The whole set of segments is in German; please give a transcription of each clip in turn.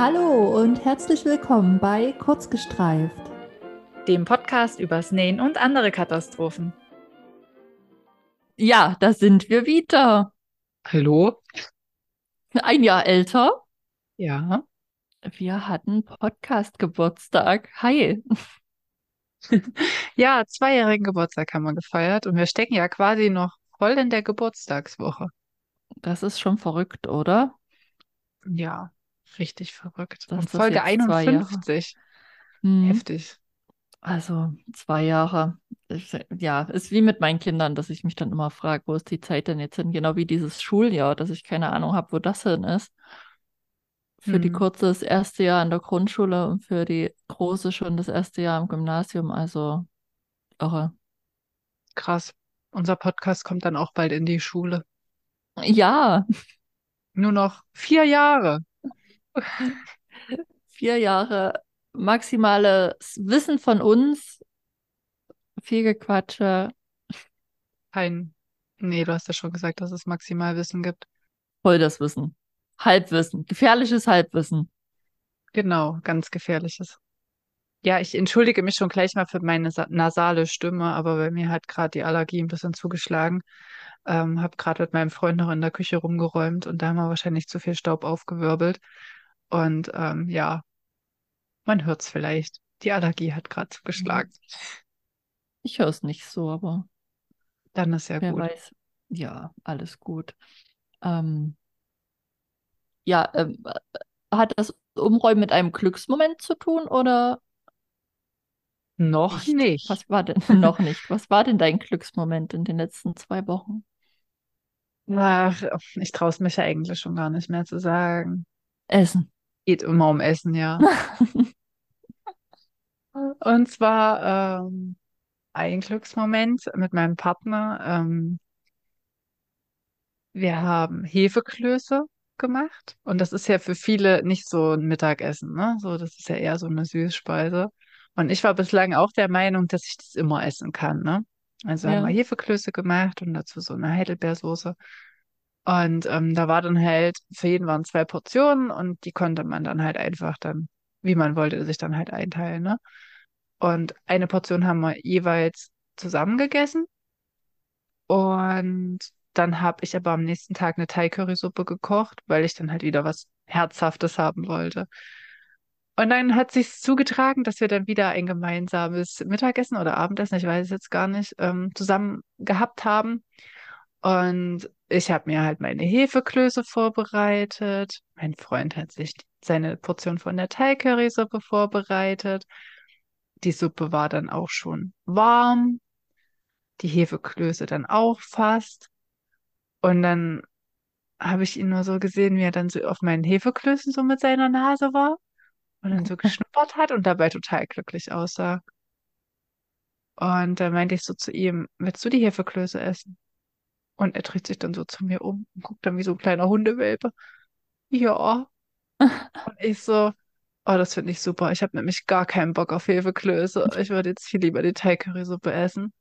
Hallo und herzlich willkommen bei Kurzgestreift, dem Podcast übers Nähen und andere Katastrophen. Ja, da sind wir wieder. Hallo? Ein Jahr älter. Ja. Wir hatten Podcast-Geburtstag. Hi. ja, zweijährigen Geburtstag haben wir gefeiert und wir stecken ja quasi noch voll in der Geburtstagswoche. Das ist schon verrückt, oder? Ja, richtig verrückt. Das und Folge 51. Hm. Heftig. Also zwei Jahre. Ich, ja, ist wie mit meinen Kindern, dass ich mich dann immer frage, wo ist die Zeit denn jetzt hin? Genau wie dieses Schuljahr, dass ich keine Ahnung habe, wo das hin ist. Für hm. die kurze das erste Jahr in der Grundschule und für die große schon das erste Jahr im Gymnasium. Also irre. Krass. Unser Podcast kommt dann auch bald in die Schule. Ja. Nur noch vier Jahre. vier Jahre maximales Wissen von uns. Viel Gequatsche. Kein. Nee, du hast ja schon gesagt, dass es maximal Wissen gibt. Voll das Wissen. Halbwissen. Gefährliches Halbwissen. Genau, ganz gefährliches. Ja, ich entschuldige mich schon gleich mal für meine nasale Stimme, aber bei mir hat gerade die Allergie ein bisschen zugeschlagen. Ähm, habe gerade mit meinem Freund noch in der Küche rumgeräumt und da haben wir wahrscheinlich zu viel Staub aufgewirbelt. Und ähm, ja, man hört es vielleicht. Die Allergie hat gerade zugeschlagen. Ich höre es nicht so, aber dann ist ja gut. weiß. Ja, alles gut. Ähm, ja, ähm, hat das Umräumen mit einem Glücksmoment zu tun oder noch nicht? nicht. Was war denn noch nicht? Was war denn dein Glücksmoment in den letzten zwei Wochen? Ach, ich traue es mich ja eigentlich schon gar nicht mehr zu sagen. Essen. Geht immer um Essen, ja. Und zwar ähm, ein Glücksmoment mit meinem Partner. Ähm, wir haben Hefeklöße gemacht und das ist ja für viele nicht so ein Mittagessen, ne? So, das ist ja eher so eine Süßspeise. Und ich war bislang auch der Meinung, dass ich das immer essen kann, ne? Also ja. haben wir Hefeklöße gemacht und dazu so eine Heidelbeersoße. Und ähm, da war dann halt, für jeden waren zwei Portionen und die konnte man dann halt einfach dann, wie man wollte, sich dann halt einteilen, ne? Und eine Portion haben wir jeweils zusammen gegessen. Und dann habe ich aber am nächsten Tag eine Thai-Currysuppe gekocht, weil ich dann halt wieder was Herzhaftes haben wollte. Und dann hat sich zugetragen, dass wir dann wieder ein gemeinsames Mittagessen oder Abendessen, ich weiß es jetzt gar nicht, ähm, zusammen gehabt haben. Und ich habe mir halt meine Hefeklöße vorbereitet. Mein Freund hat sich seine Portion von der Thai-Currysuppe vorbereitet. Die Suppe war dann auch schon warm. Die Hefeklöße dann auch fast. Und dann habe ich ihn nur so gesehen, wie er dann so auf meinen Hefeklößen so mit seiner Nase war und dann so geschnuppert hat und dabei total glücklich aussah. Und da meinte ich so zu ihm, willst du die Hefeklöße essen? Und er dreht sich dann so zu mir um und guckt dann wie so ein kleiner Hundewelpe. Ja. Und ich so, oh, das finde ich super. Ich habe nämlich gar keinen Bock auf Hefeklöße. Ich würde jetzt viel lieber die Thai-Currysuppe essen.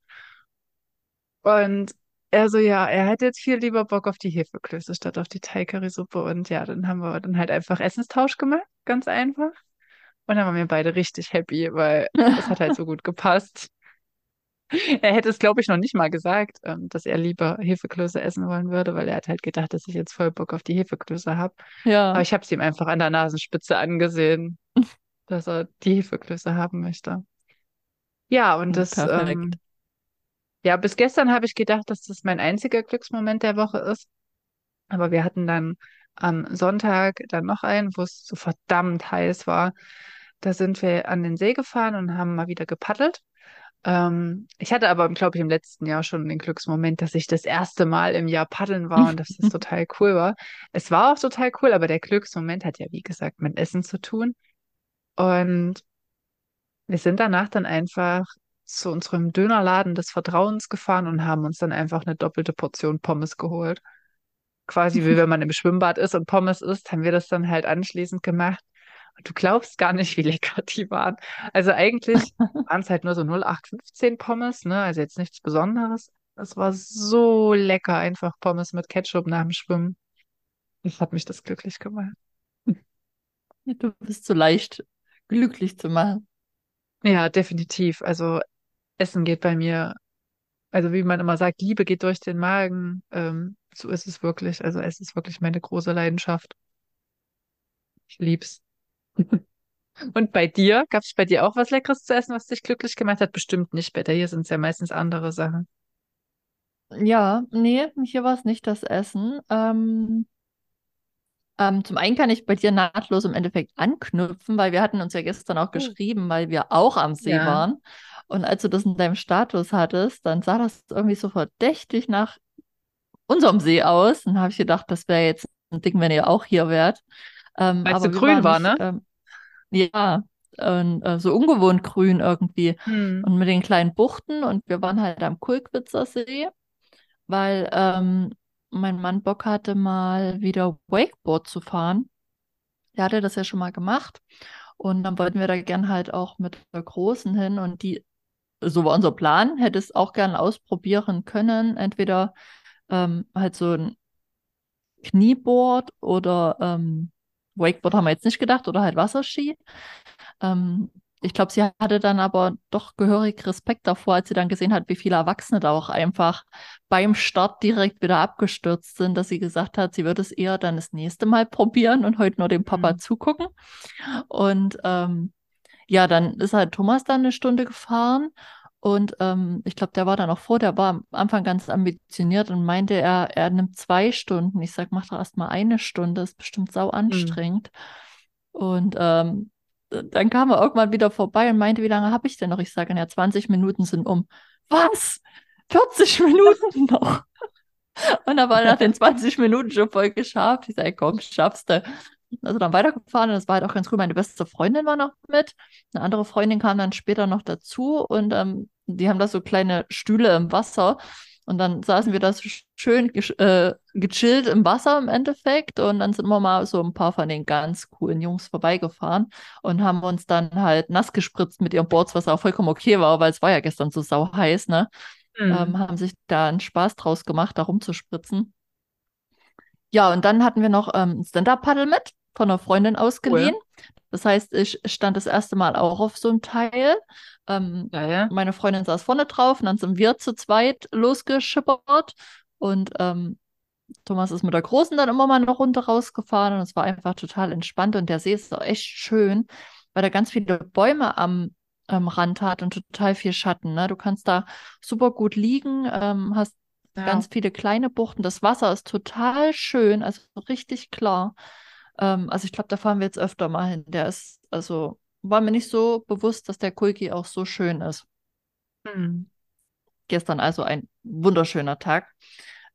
Und er so, ja, er hätte jetzt viel lieber Bock auf die Hefeklöße statt auf die Thai-Currysuppe. Und ja, dann haben wir dann halt einfach Essenstausch gemacht. Ganz einfach. Und dann waren wir beide richtig happy, weil es hat halt so gut gepasst. Er hätte es, glaube ich, noch nicht mal gesagt, ähm, dass er lieber Hefeklöße essen wollen würde, weil er hat halt gedacht, dass ich jetzt voll Bock auf die Hefeklöße habe. Ja. Aber ich habe es ihm einfach an der Nasenspitze angesehen, dass er die Hefeklöße haben möchte. Ja, und das, ähm, ja, bis gestern habe ich gedacht, dass das mein einziger Glücksmoment der Woche ist. Aber wir hatten dann am Sonntag dann noch einen, wo es so verdammt heiß war. Da sind wir an den See gefahren und haben mal wieder gepaddelt. Ähm, ich hatte aber, glaube ich, im letzten Jahr schon den Glücksmoment, dass ich das erste Mal im Jahr paddeln war und dass das total cool war. Es war auch total cool, aber der Glücksmoment hat ja, wie gesagt, mit Essen zu tun. Und wir sind danach dann einfach zu unserem Dönerladen des Vertrauens gefahren und haben uns dann einfach eine doppelte Portion Pommes geholt. Quasi wie wenn man im Schwimmbad ist und Pommes isst, haben wir das dann halt anschließend gemacht. Du glaubst gar nicht, wie lecker die waren. Also eigentlich waren es halt nur so 0815 Pommes, ne? Also jetzt nichts Besonderes. Es war so lecker, einfach Pommes mit Ketchup nach dem Schwimmen. Das hat mich das glücklich gemacht. Du bist so leicht glücklich zu machen. Ja, definitiv. Also Essen geht bei mir, also wie man immer sagt, Liebe geht durch den Magen. Ähm, so ist es wirklich. Also es ist wirklich meine große Leidenschaft. Ich lieb's. Und bei dir? Gab es bei dir auch was Leckeres zu essen, was dich glücklich gemacht hat? Bestimmt nicht. Bei dir sind es ja meistens andere Sachen. Ja, nee, hier war es nicht das Essen. Ähm, ähm, zum einen kann ich bei dir nahtlos im Endeffekt anknüpfen, weil wir hatten uns ja gestern auch Oh. geschrieben, weil wir auch am See Ja. waren. Und als du das in deinem Status hattest, dann sah das irgendwie so verdächtig nach unserem See aus. Und habe ich gedacht, das wäre jetzt ein Ding, wenn ihr auch hier wärt. Ähm, Weil es so grün war, nicht, ne? ähm, ja, und, äh, so ungewohnt grün irgendwie. Hm. Und mit den kleinen Buchten und wir waren halt am Kulkwitzer See, weil ähm, mein Mann Bock hatte, mal wieder Wakeboard zu fahren. Der hatte das ja schon mal gemacht. Und dann wollten wir da gern halt auch mit der Großen hin und die, so war unser Plan, hätte es auch gern ausprobieren können. Entweder ähm, halt so ein Knieboard oder ähm, Wakeboard haben wir jetzt nicht gedacht oder halt Wasserski. Ähm, ich glaube, sie hatte dann aber doch gehörig Respekt davor, als sie dann gesehen hat, wie viele Erwachsene da auch einfach beim Start direkt wieder abgestürzt sind, dass sie gesagt hat, sie würde es eher dann das nächste Mal probieren und heute nur dem Papa Mhm. zugucken. Und ähm, ja, dann ist halt Thomas dann eine Stunde gefahren und ähm, ich glaube, der war dann auch vor, der war am Anfang ganz ambitioniert und meinte, er, er nimmt zwei Stunden. Ich sag, mach doch erst mal eine Stunde, ist bestimmt sau anstrengend. Und ähm, dann kam er irgendwann wieder vorbei und meinte, wie lange habe ich denn noch? Ich sage, ja, 20 Minuten sind um. Was? 40 Minuten noch? Und dann war er nach den 20 Minuten schon voll geschafft. Ich sage, komm, schaffst du. Also dann weitergefahren und das war halt auch ganz cool. Meine beste Freundin war noch mit. Eine andere Freundin kam dann später noch dazu und ähm, die haben da so kleine Stühle im Wasser. Und dann saßen wir da so schön äh, gechillt im Wasser im Endeffekt. Und dann sind wir mal so ein paar von den ganz coolen Jungs vorbeigefahren und haben uns dann halt nass gespritzt mit ihren Boards, was auch vollkommen okay war, weil es war ja gestern so sau heiß, ne? Hm. ähm, haben sich da einen Spaß draus gemacht, da rumzuspritzen. Ja, und dann hatten wir noch ähm, ein Stand-Up-Paddle mit, von einer Freundin ausgeliehen. Das heißt, ich stand das erste Mal auch auf so einem Teil. Ähm, Geil. meine Freundin saß vorne drauf und dann sind wir zu zweit losgeschippert. Und ähm, Thomas ist mit der Großen dann immer mal eine Runde rausgefahren und es war einfach total entspannt. Und der See ist auch echt schön, weil er ganz viele Bäume am, am Rand hat und total viel Schatten. Ne? Du kannst da super gut liegen, ähm, hast Ja. ganz viele kleine Buchten. Das Wasser ist total schön, also richtig klar. Ähm, also ich glaube, da fahren wir jetzt öfter mal hin. Der ist, also war mir nicht so bewusst, dass der Kulki auch so schön ist. Hm. Gestern also ein wunderschöner Tag.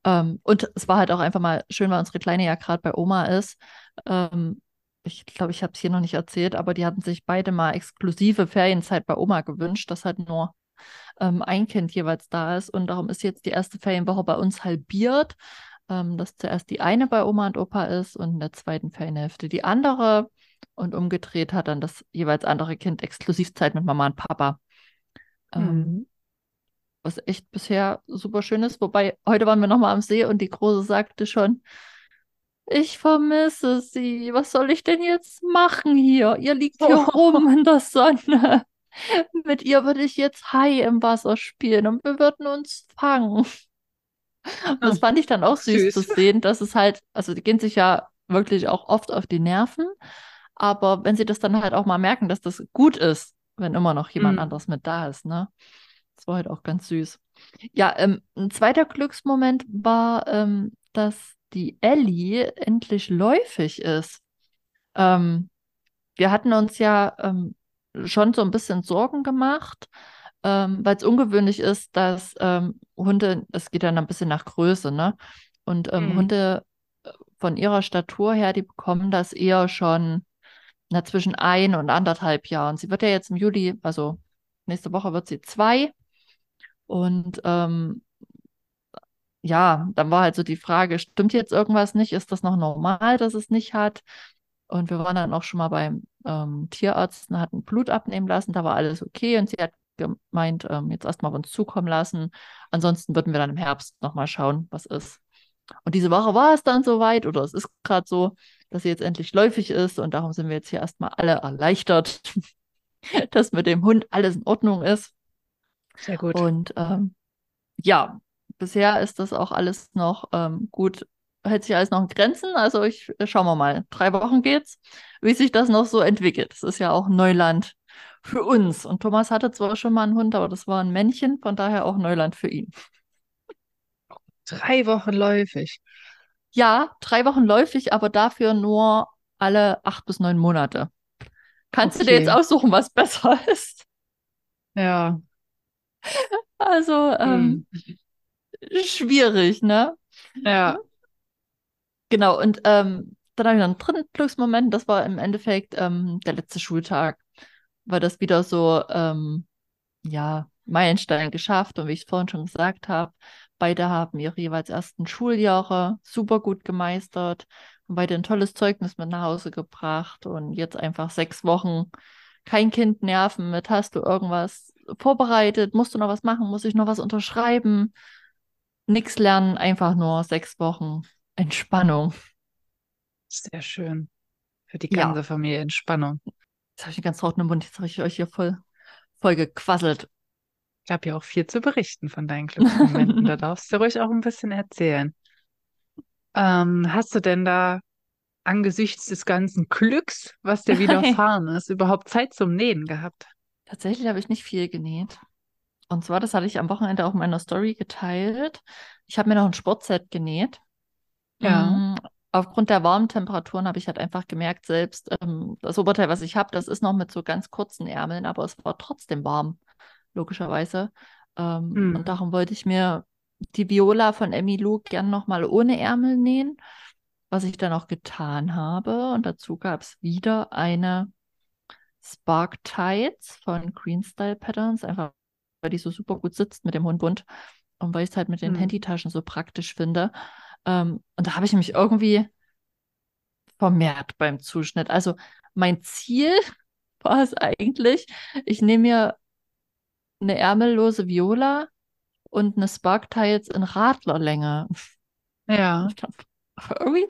Ähm, und es war halt auch einfach mal schön, weil unsere Kleine ja gerade bei Oma ist. Ähm, ich glaube, ich habe es hier noch nicht erzählt, aber die hatten sich beide mal exklusive Ferienzeit bei Oma gewünscht, dass halt nur ähm, ein Kind jeweils da ist. Und darum ist jetzt die erste Ferienwoche bei uns halbiert, ähm, dass zuerst die eine bei Oma und Opa ist und in der zweiten Ferienhälfte die andere. Und umgedreht hat dann das jeweils andere Kind Exklusivzeit mit Mama und Papa. Ähm, Hm. was echt bisher super schön ist. Wobei, heute waren wir nochmal am See und die Große sagte schon, ich vermisse sie. Was soll ich denn jetzt machen hier? Ihr liegt hier rum in der Sonne. Mit ihr würde ich jetzt Hai im Wasser spielen und wir würden uns fangen. Und das fand ich dann auch süß, Süß. zu sehen, dass es halt, also die gehen sich ja wirklich auch oft auf die Nerven, aber wenn sie das dann halt auch mal merken, dass das gut ist, wenn immer noch jemand Mhm. anderes mit da ist, ne? Das war halt auch ganz süß. Ja, ähm, ein zweiter Glücksmoment war, ähm, dass die Ellie endlich läufig ist. Ähm, wir hatten uns ja ähm, schon so ein bisschen Sorgen gemacht, ähm, weil es ungewöhnlich ist, dass ähm, Hunde, es geht dann ein bisschen nach Größe, ne? Und ähm, Mhm. Hunde äh, von ihrer Statur her, die bekommen das eher schon na, zwischen ein und anderthalb Jahren. Sie wird ja jetzt im Juli, also nächste Woche wird sie zwei. Und ähm, ja, dann war halt so die Frage, stimmt jetzt irgendwas nicht? Ist das noch normal, dass es nicht hat? Und wir waren dann auch schon mal beim ähm, Tierarzt und hatten Blut abnehmen lassen. Da war alles okay. Und sie hat gemeint, ähm, jetzt erstmal auf uns zukommen lassen. Ansonsten würden wir dann im Herbst nochmal schauen, was ist. Und diese Woche war es dann soweit, oder es ist gerade so. dass sie jetzt endlich läufig ist. Und darum sind wir jetzt hier erstmal alle erleichtert, dass mit dem Hund alles in Ordnung ist. Sehr gut. Und ähm, ja, bisher ist das auch alles noch ähm, gut, hält sich alles noch in Grenzen. Also ich äh, schauen wir mal. Drei Wochen geht's, wie sich das noch so entwickelt. Das ist ja auch Neuland für uns. Und Thomas hatte zwar schon mal einen Hund, aber das war ein Männchen, von daher auch Neuland für ihn. Drei Wochen läufig. Ja, drei Wochen läufig, aber dafür nur alle acht bis neun Monate. Kannst du dir jetzt Okay. aussuchen, was besser ist? Ja. Also, ähm, Hm. schwierig, ne? Ja. Genau, und ähm, dann habe ich noch einen dritten Glücksmoment, das war im Endeffekt ähm, der letzte Schultag, weil das wieder so, ähm, ja, Meilenstein geschafft und wie ich es vorhin schon gesagt habe, beide haben ihre jeweils ersten Schuljahre super gut gemeistert und beide ein tolles Zeugnis mit nach Hause gebracht und jetzt einfach sechs Wochen kein Kind nerven mit, hast du irgendwas vorbereitet, musst du noch was machen, muss ich noch was unterschreiben, nichts lernen, einfach nur sechs Wochen Entspannung. Sehr schön. Für die Ja. ganze Familie Entspannung. Jetzt habe ich einen ganz trockenen Mund, jetzt habe ich euch hier voll, voll gequasselt. Ich habe ja auch viel zu berichten von deinen Glücksmomenten. Da darfst du ruhig auch ein bisschen erzählen. Ähm, hast du denn da angesichts des ganzen Glücks, was dir widerfahren ist, überhaupt Zeit zum Nähen gehabt? Tatsächlich habe ich nicht viel genäht. Und zwar, das hatte ich am Wochenende auch in meiner Story geteilt. Ich habe mir noch ein Sportset genäht. Ja. Mm, Aufgrund der warmen Temperaturen habe ich halt einfach gemerkt, selbst ähm, das Oberteil, was ich habe, das ist noch mit so ganz kurzen Ärmeln, aber es war trotzdem warm, logischerweise. Ähm, Hm. Und darum wollte ich mir die Viola von Emmy Lou gern nochmal ohne Ärmel nähen, was ich dann auch getan habe. Und dazu gab es wieder eine Spark Tights von Green Style Patterns, einfach weil die so super gut sitzt mit dem Hundbund und weil ich es halt mit den Hm. Handytaschen so praktisch finde. Ähm, und da habe ich mich irgendwie vermehrt beim Zuschnitt. Also mein Ziel war es eigentlich, ich nehme mir eine ärmellose Viola und eine Spark Tights in Radlerlänge. Ja. Irgendwie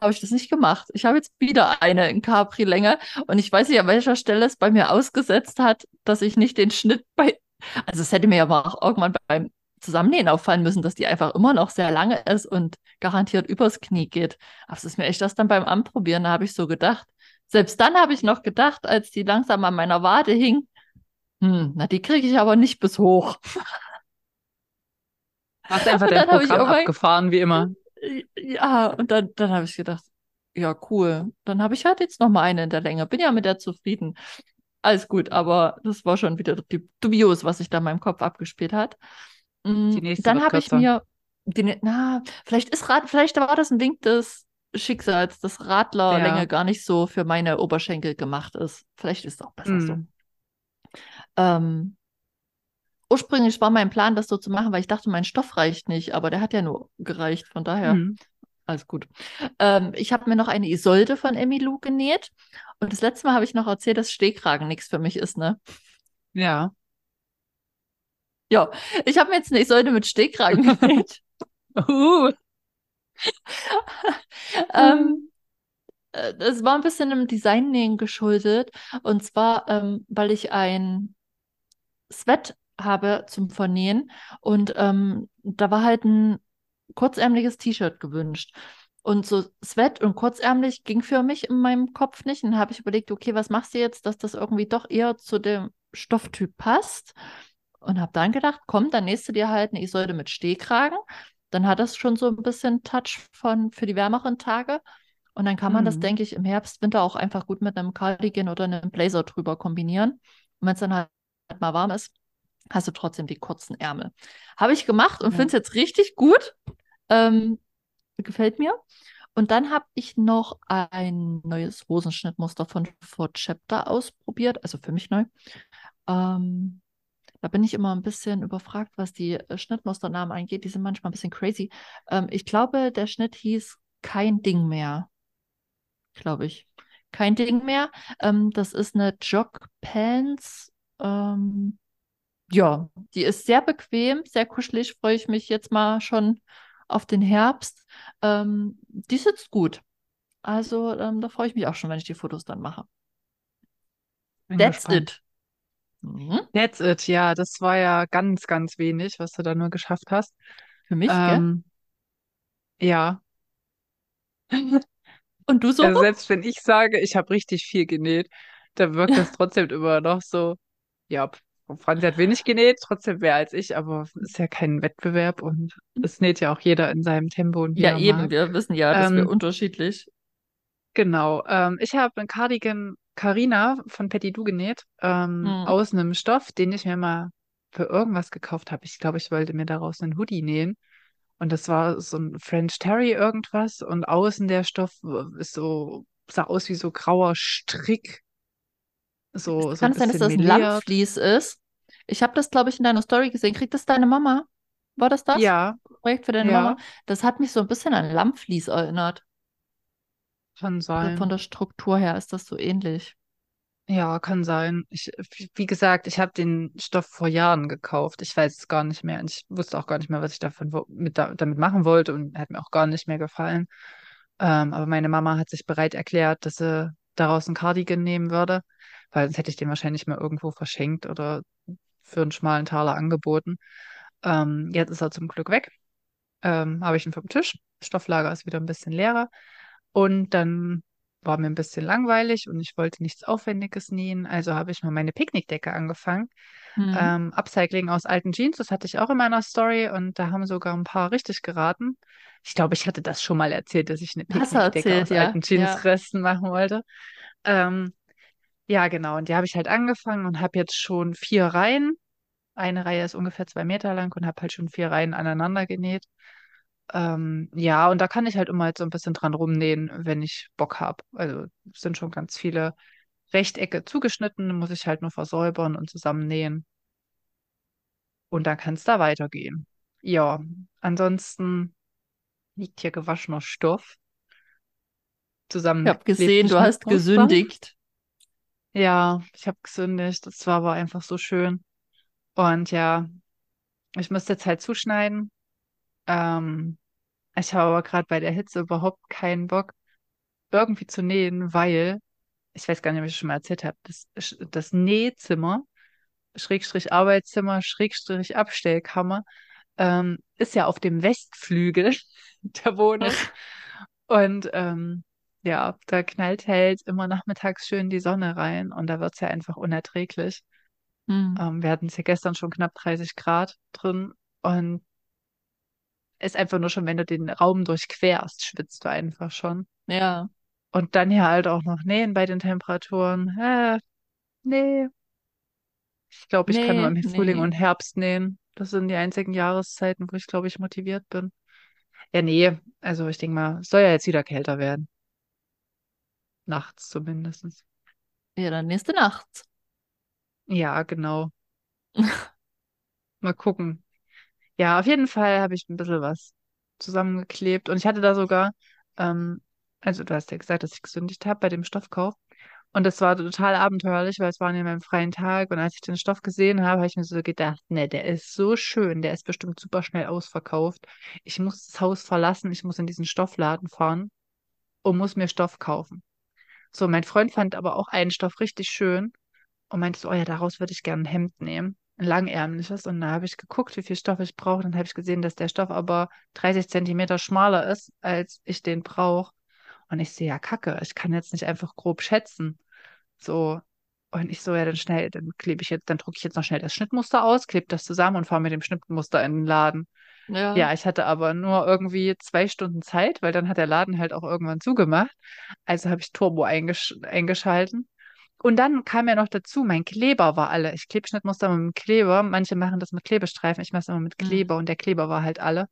habe ich das nicht gemacht. Ich habe jetzt wieder eine in Capri-Länge und ich weiß nicht, an welcher Stelle es bei mir ausgesetzt hat, dass ich nicht den Schnitt bei. Also es hätte mir aber auch irgendwann beim Zusammennähen auffallen müssen, dass die einfach immer noch sehr lange ist und garantiert übers Knie geht. Aber es ist mir echt das dann beim Anprobieren, da habe ich so gedacht. Selbst dann habe ich noch gedacht, als die langsam an meiner Wade hing, hm, na, die kriege ich aber nicht bis hoch. Hast einfach dein dann habe ich Programm irgendwann- abgefahren, wie immer. Ja, und dann, dann habe ich gedacht, ja, cool. Dann habe ich halt jetzt noch mal eine in der Länge. Bin ja mit der zufrieden. Alles gut, aber das war schon wieder dubios, was sich da in meinem Kopf abgespielt hat. Mm, Dann habe ich mir, die, na, vielleicht ist Rad, vielleicht war das ein Wink des Schicksals, dass Radlerlänge Ja. gar nicht so für meine Oberschenkel gemacht ist. Vielleicht ist es auch besser so. Hm. Ähm, ursprünglich war mein Plan, das so zu machen, weil ich dachte, mein Stoff reicht nicht, aber der hat ja nur gereicht, von daher Hm. alles gut. Ähm, ich habe mir noch eine Isolde von Emmy Lou genäht und das letzte Mal habe ich noch erzählt, dass Stehkragen nichts für mich ist, ne? Ja. Ja, ich habe mir jetzt eine Isolde mit Stehkragen genäht. Uh. ähm, äh, es war ein bisschen im Designnähen geschuldet. Und zwar, ähm, weil ich ein Sweat habe zum Vernähen. Und ähm, da war halt ein kurzärmliches T-Shirt gewünscht. Und so Sweat und kurzärmlich ging für mich in meinem Kopf nicht. Und habe ich überlegt, okay, was machst du jetzt, dass das irgendwie doch eher zu dem Stofftyp passt? Und habe dann gedacht, komm, dann nähst du dir halt eine Isolde mit Stehkragen. Dann hat das schon so ein bisschen Touch von für die wärmeren Tage. Und dann kann man das, Mhm. denke ich, im Herbst, Winter auch einfach gut mit einem Cardigan oder einem Blazer drüber kombinieren. Und wenn es dann halt mal warm ist, hast du trotzdem die kurzen Ärmel. Habe ich gemacht und Ja. finde es jetzt richtig gut. Ähm, gefällt mir. Und dann habe ich noch ein neues Hosenschnittmuster von Fort Chapter ausprobiert, also für mich neu. Ähm, da bin ich immer ein bisschen überfragt, was die äh, Schnittmusternamen angeht. Die sind manchmal ein bisschen crazy. Ähm, ich glaube, der Schnitt hieß Kein Ding mehr. Glaube ich. Kein Ding mehr. Ähm, das ist eine Jogpants. Ähm, ja, die ist sehr bequem, sehr kuschelig. Freue ich mich jetzt mal schon auf den Herbst. Ähm, die sitzt gut. Also ähm, da freue ich mich auch schon, wenn ich die Fotos dann mache. Bin That's gespannt. it. Mhm. That's it, ja, das war ja ganz, ganz wenig, was du da nur geschafft hast. Für mich, gell? Ähm, ja, Und du so? also selbst wenn ich sage, ich habe richtig viel genäht, dann wirkt das trotzdem immer noch so, ja, Franzi hat wenig genäht, trotzdem mehr als ich, aber es ist ja kein Wettbewerb und es näht ja auch jeder in seinem Tempo und Ja, eben. mag. Wir wissen ja, dass wir Ähm, unterschiedlich. Genau. Ähm, ich habe einen Cardigan Carina von Petit Du genäht, ähm, Mhm. aus einem Stoff, den ich mir mal für irgendwas gekauft habe. Ich glaube, ich wollte mir daraus einen Hoodie nähen. Und das war so ein French Terry irgendwas. Und außen der Stoff ist so, sah aus wie so grauer Strick. So, so ein Kann es sein, dass das ein meliert. Lammvlies ist? Ich habe das, glaube ich, in deiner Story gesehen. Kriegt das deine Mama? War das das? Ja, Projekt für deine ja, Mama? Das hat mich so ein bisschen an Lammvlies erinnert. Kann Also von sein. der Struktur her ist das so ähnlich. Ja, kann sein. Ich, wie gesagt, ich habe den Stoff vor Jahren gekauft. Ich weiß es gar nicht mehr. Ich wusste auch gar nicht mehr, was ich davon mit, da, damit machen wollte und hat mir auch gar nicht mehr gefallen. Ähm, aber meine Mama hat sich bereit erklärt, dass sie daraus einen Cardigan nehmen würde, weil sonst hätte ich den wahrscheinlich mal irgendwo verschenkt oder für einen schmalen Taler angeboten. Ähm, jetzt ist er zum Glück weg. Ähm, habe ich ihn vom Tisch. Stofflager ist wieder ein bisschen leerer. Und dann war mir ein bisschen langweilig und ich wollte nichts Aufwendiges nähen. Also habe ich mal meine Picknickdecke angefangen. Mhm. Ähm, Upcycling aus alten Jeans, das hatte ich auch in meiner Story und da haben sogar ein paar richtig geraten. Ich glaube, ich hatte das schon mal erzählt, dass ich eine Picknickdecke erzählt, aus ja. alten Ja. Jeansresten machen wollte. Ähm, ja, genau. Und die habe ich halt angefangen und habe jetzt schon vier Reihen. Eine Reihe ist ungefähr zwei Meter lang und habe halt schon vier Reihen aneinander genäht. Ähm, ja, und da kann ich halt immer jetzt so ein bisschen dran rumnähen, wenn ich Bock habe. Also sind schon ganz viele Rechtecke zugeschnitten, muss ich halt nur versäubern und zusammennähen. Und dann kann es da weitergehen. Ja, ansonsten liegt hier gewaschener Stoff, Ich habe gesehen, du hast gesündigt. Ja, ich habe gesündigt. Das war aber einfach so schön. Und ja, ich müsste jetzt halt zuschneiden. Ähm, ich habe aber gerade bei der Hitze überhaupt keinen Bock, irgendwie zu nähen, weil, ich weiß gar nicht, ob ich es schon mal erzählt habe, das, das Nähzimmer, Schrägstrich Arbeitszimmer, Schrägstrich Abstellkammer, ähm, ist ja auf dem Westflügel der Wohnung. Und ähm, ja, da knallt halt immer nachmittags schön die Sonne rein und da wird es ja einfach unerträglich. Hm. Ähm, wir hatten es ja gestern schon knapp 30 Grad drin und ist einfach nur schon, wenn du den Raum durchquerst, schwitzt du einfach schon. Ja, Und dann hier halt auch noch nähen bei den Temperaturen. Äh, nee, ich glaube, ich kann nur nee, im Frühling nee. und Herbst nähen. Das sind die einzigen Jahreszeiten, wo ich, glaube ich, motiviert bin. Ja, nee, also ich denke mal, es soll ja jetzt wieder kälter werden. Nachts zumindest. Ja, dann nächste Nacht. Ja, genau. Mal gucken. Ja, auf jeden Fall habe ich ein bisschen was zusammengeklebt. Und ich hatte da sogar, ähm, also du hast ja gesagt, dass ich gesündigt habe bei dem Stoffkauf. Und das war total abenteuerlich, weil es war an meinem freien Tag. Und als ich den Stoff gesehen habe, habe ich mir so gedacht, ne, der ist so schön, der ist bestimmt super schnell ausverkauft. Ich muss das Haus verlassen, ich muss in diesen Stoffladen fahren und muss mir Stoff kaufen. So, mein Freund fand aber auch einen Stoff richtig schön und meinte so, oh ja, daraus würde ich gerne ein Hemd nehmen, ein langärmliches. Und da habe ich geguckt, wie viel Stoff ich brauche. Dann habe ich gesehen, dass der Stoff aber 30 Zentimeter schmaler ist, als ich den brauche. Und ich sehe, ja, Kacke, ich kann jetzt nicht einfach grob schätzen. So. Und ich so, ja, dann schnell, dann klebe ich jetzt, dann drucke ich jetzt noch schnell das Schnittmuster aus, klebe das zusammen und fahre mit dem Schnittmuster in den Laden. Ja, Ja, ich hatte aber nur irgendwie zwei Stunden Zeit, weil dann hat der Laden halt auch irgendwann zugemacht. Also habe ich Turbo eingesch eingeschalten. Und dann kam ja noch dazu, mein Kleber war alle. Ich klebe Schnittmuster immer mit Kleber. Manche machen das mit Klebestreifen. Ich mache es immer mit Hm. Kleber und der Kleber war halt alle.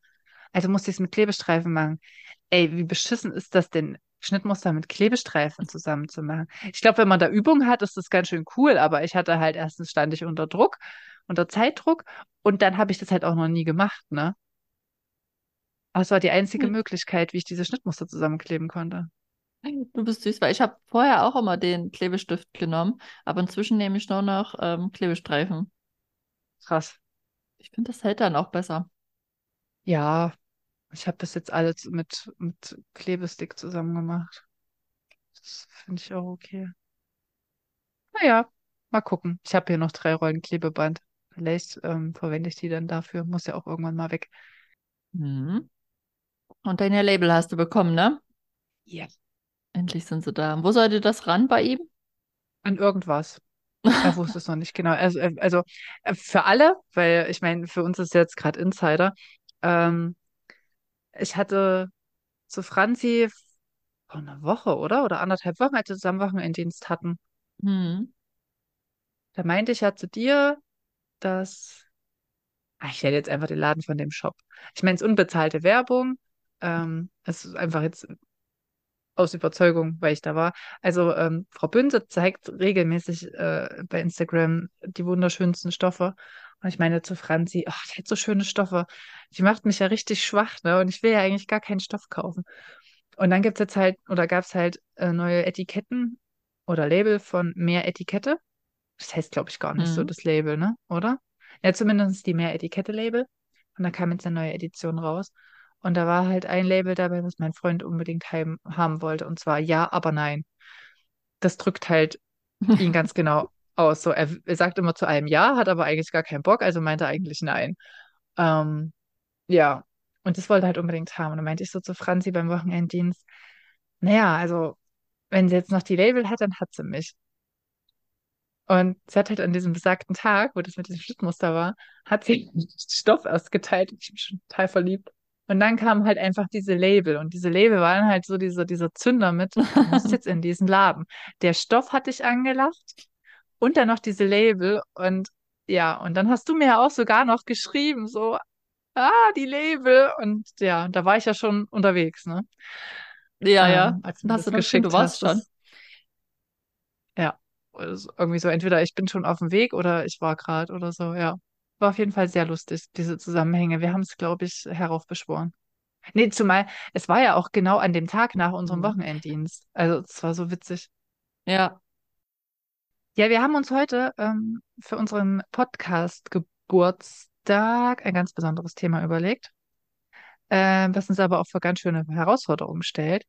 Also musste ich es mit Klebestreifen machen. Ey, wie beschissen ist das denn, Schnittmuster mit Klebestreifen zusammen zu machen? Ich glaube, wenn man da Übung hat, ist das ganz schön cool, aber ich hatte halt erstens stand ich unter Druck, unter Zeitdruck und dann habe ich das halt auch noch nie gemacht, ne? Aber es war die einzige Hm. Möglichkeit, wie ich diese Schnittmuster zusammenkleben konnte. Du bist süß, weil ich habe vorher auch immer den Klebestift genommen, aber inzwischen nehme ich nur noch ähm, Klebestreifen. Krass. Ich finde, das hält dann auch besser. Ja, ich habe das jetzt alles mit, mit Klebestick zusammen gemacht. Das finde ich auch okay. Naja, mal gucken. Ich habe hier noch drei Rollen Klebeband. Vielleicht ähm, verwende ich die dann dafür. Muss ja auch irgendwann mal weg. Mhm. Und dein Label hast du bekommen, ne? Ja. Endlich sind sie da. Wo sollte das ran bei ihm? An irgendwas. Er wusste es noch nicht genau. Also, äh, also äh, für alle, weil ich meine, für uns ist jetzt gerade Insider. Ähm, ich hatte zu Franzi vor einer Woche, oder? Oder anderthalb Wochen, als wir zusammen Wochenenddienst hatten. Hm. Da meinte ich ja zu dir, dass. Ah, ich nenne jetzt einfach den Laden von dem Shop. Ich meine, es ist unbezahlte Werbung. Ähm, es ist einfach jetzt aus Überzeugung, weil ich da war. Also ähm, Frau Bünse zeigt regelmäßig äh, bei Instagram die wunderschönsten Stoffe. Und ich meine zu Franzi, ach, die hat so schöne Stoffe. Die macht mich ja richtig schwach, ne? Und ich will ja eigentlich gar keinen Stoff kaufen. Und dann gibt es jetzt halt, oder gab es halt äh, neue Etiketten oder Label von Mehr Etikette. Das heißt, glaube ich, gar nicht so Mhm. das Label, ne? Oder? Ja, zumindest die Mehr Etikette-Label. Und da kam jetzt eine neue Edition raus. Und da war halt ein Label dabei, was mein Freund unbedingt heim haben wollte. Und zwar ja, aber nein. Das drückt halt ihn ganz genau aus. So, er, er sagt immer zu allem ja, hat aber eigentlich gar keinen Bock, also meint er eigentlich nein. Ähm, ja, und das wollte er halt unbedingt haben. Und dann meinte ich so zu Franzi beim Wochenenddienst, naja, also wenn sie jetzt noch die Label hat, dann hat sie mich. Und sie hat halt an diesem besagten Tag, wo das mit diesem Schnittmuster war, hat sie Stoff ausgeteilt. Ich bin schon total verliebt. Und dann kamen halt einfach diese Label. Und diese Label waren halt so diese, dieser Zünder mit, du musst jetzt in diesen Laden. Der Stoff hat dich angelacht und dann noch diese Label. Und ja, und dann hast du mir ja auch sogar noch geschrieben, so, ah, die Label. Und ja, da war ich ja schon unterwegs, ne? Ja, ja. Ähm, als du hast du das du geschickt warst hast. schon. Ja, also irgendwie so, entweder ich bin schon auf dem Weg oder ich war gerade oder so, ja. War auf jeden Fall sehr lustig, diese Zusammenhänge. Wir haben es, glaube ich, heraufbeschworen. Nee, zumal es war ja auch genau an dem Tag nach unserem Mhm. Wochenenddienst. Also es war so witzig. Ja. Ja, wir haben uns heute ähm, für unseren Podcast-Geburtstag ein ganz besonderes Thema überlegt, ähm, was uns aber auch vor ganz schöne Herausforderungen stellt.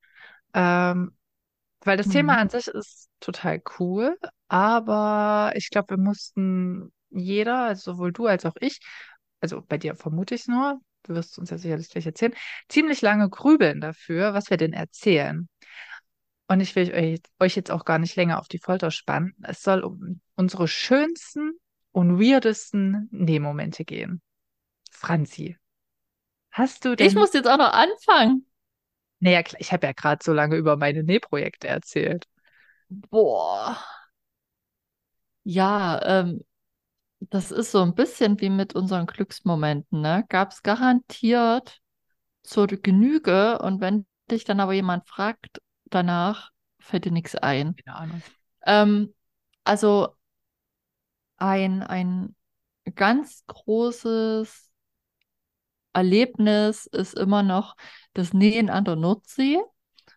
Ähm, weil das Thema Mhm. an sich ist total cool, aber ich glaube, wir mussten jeder, also sowohl du als auch ich, also bei dir vermute ich nur, du wirst uns ja sicherlich gleich erzählen, ziemlich lange grübeln dafür, was wir denn erzählen. Und ich will euch, euch jetzt auch gar nicht länger auf die Folter spannen. Es soll um unsere schönsten und weirdesten Nähmomente gehen. Franzi, hast du Ich denn, muss jetzt auch noch anfangen. naja, ich habe ja gerade so lange über meine Nähprojekte erzählt. Boah. Ja, ähm, das ist so ein bisschen wie mit unseren Glücksmomenten, ne? Gab es garantiert zur Genüge und wenn dich dann aber jemand fragt danach, fällt dir nichts ein. Keine Ahnung. Ähm, also ein, ein ganz großes Erlebnis ist immer noch das Nähen an der Nordsee.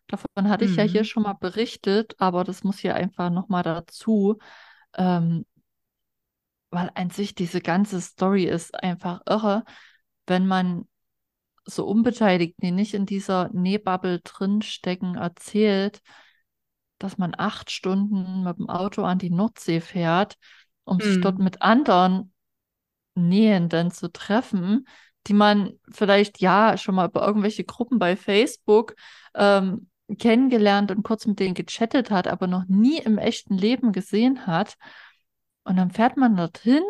Davon hatte ich ja hier Mhm. schon mal berichtet, aber das muss hier einfach nochmal dazu, ähm, weil an sich diese ganze Story ist einfach irre, wenn man so unbeteiligt, die nicht in dieser Nähbubble drinstecken, erzählt, dass man acht Stunden mit dem Auto an die Nordsee fährt, um sich dort Mhm. mit anderen Nähenden zu treffen, die man vielleicht ja schon mal über irgendwelche Gruppen bei Facebook ähm, kennengelernt und kurz mit denen gechattet hat, aber noch nie im echten Leben gesehen hat. Und dann fährt man dorthin.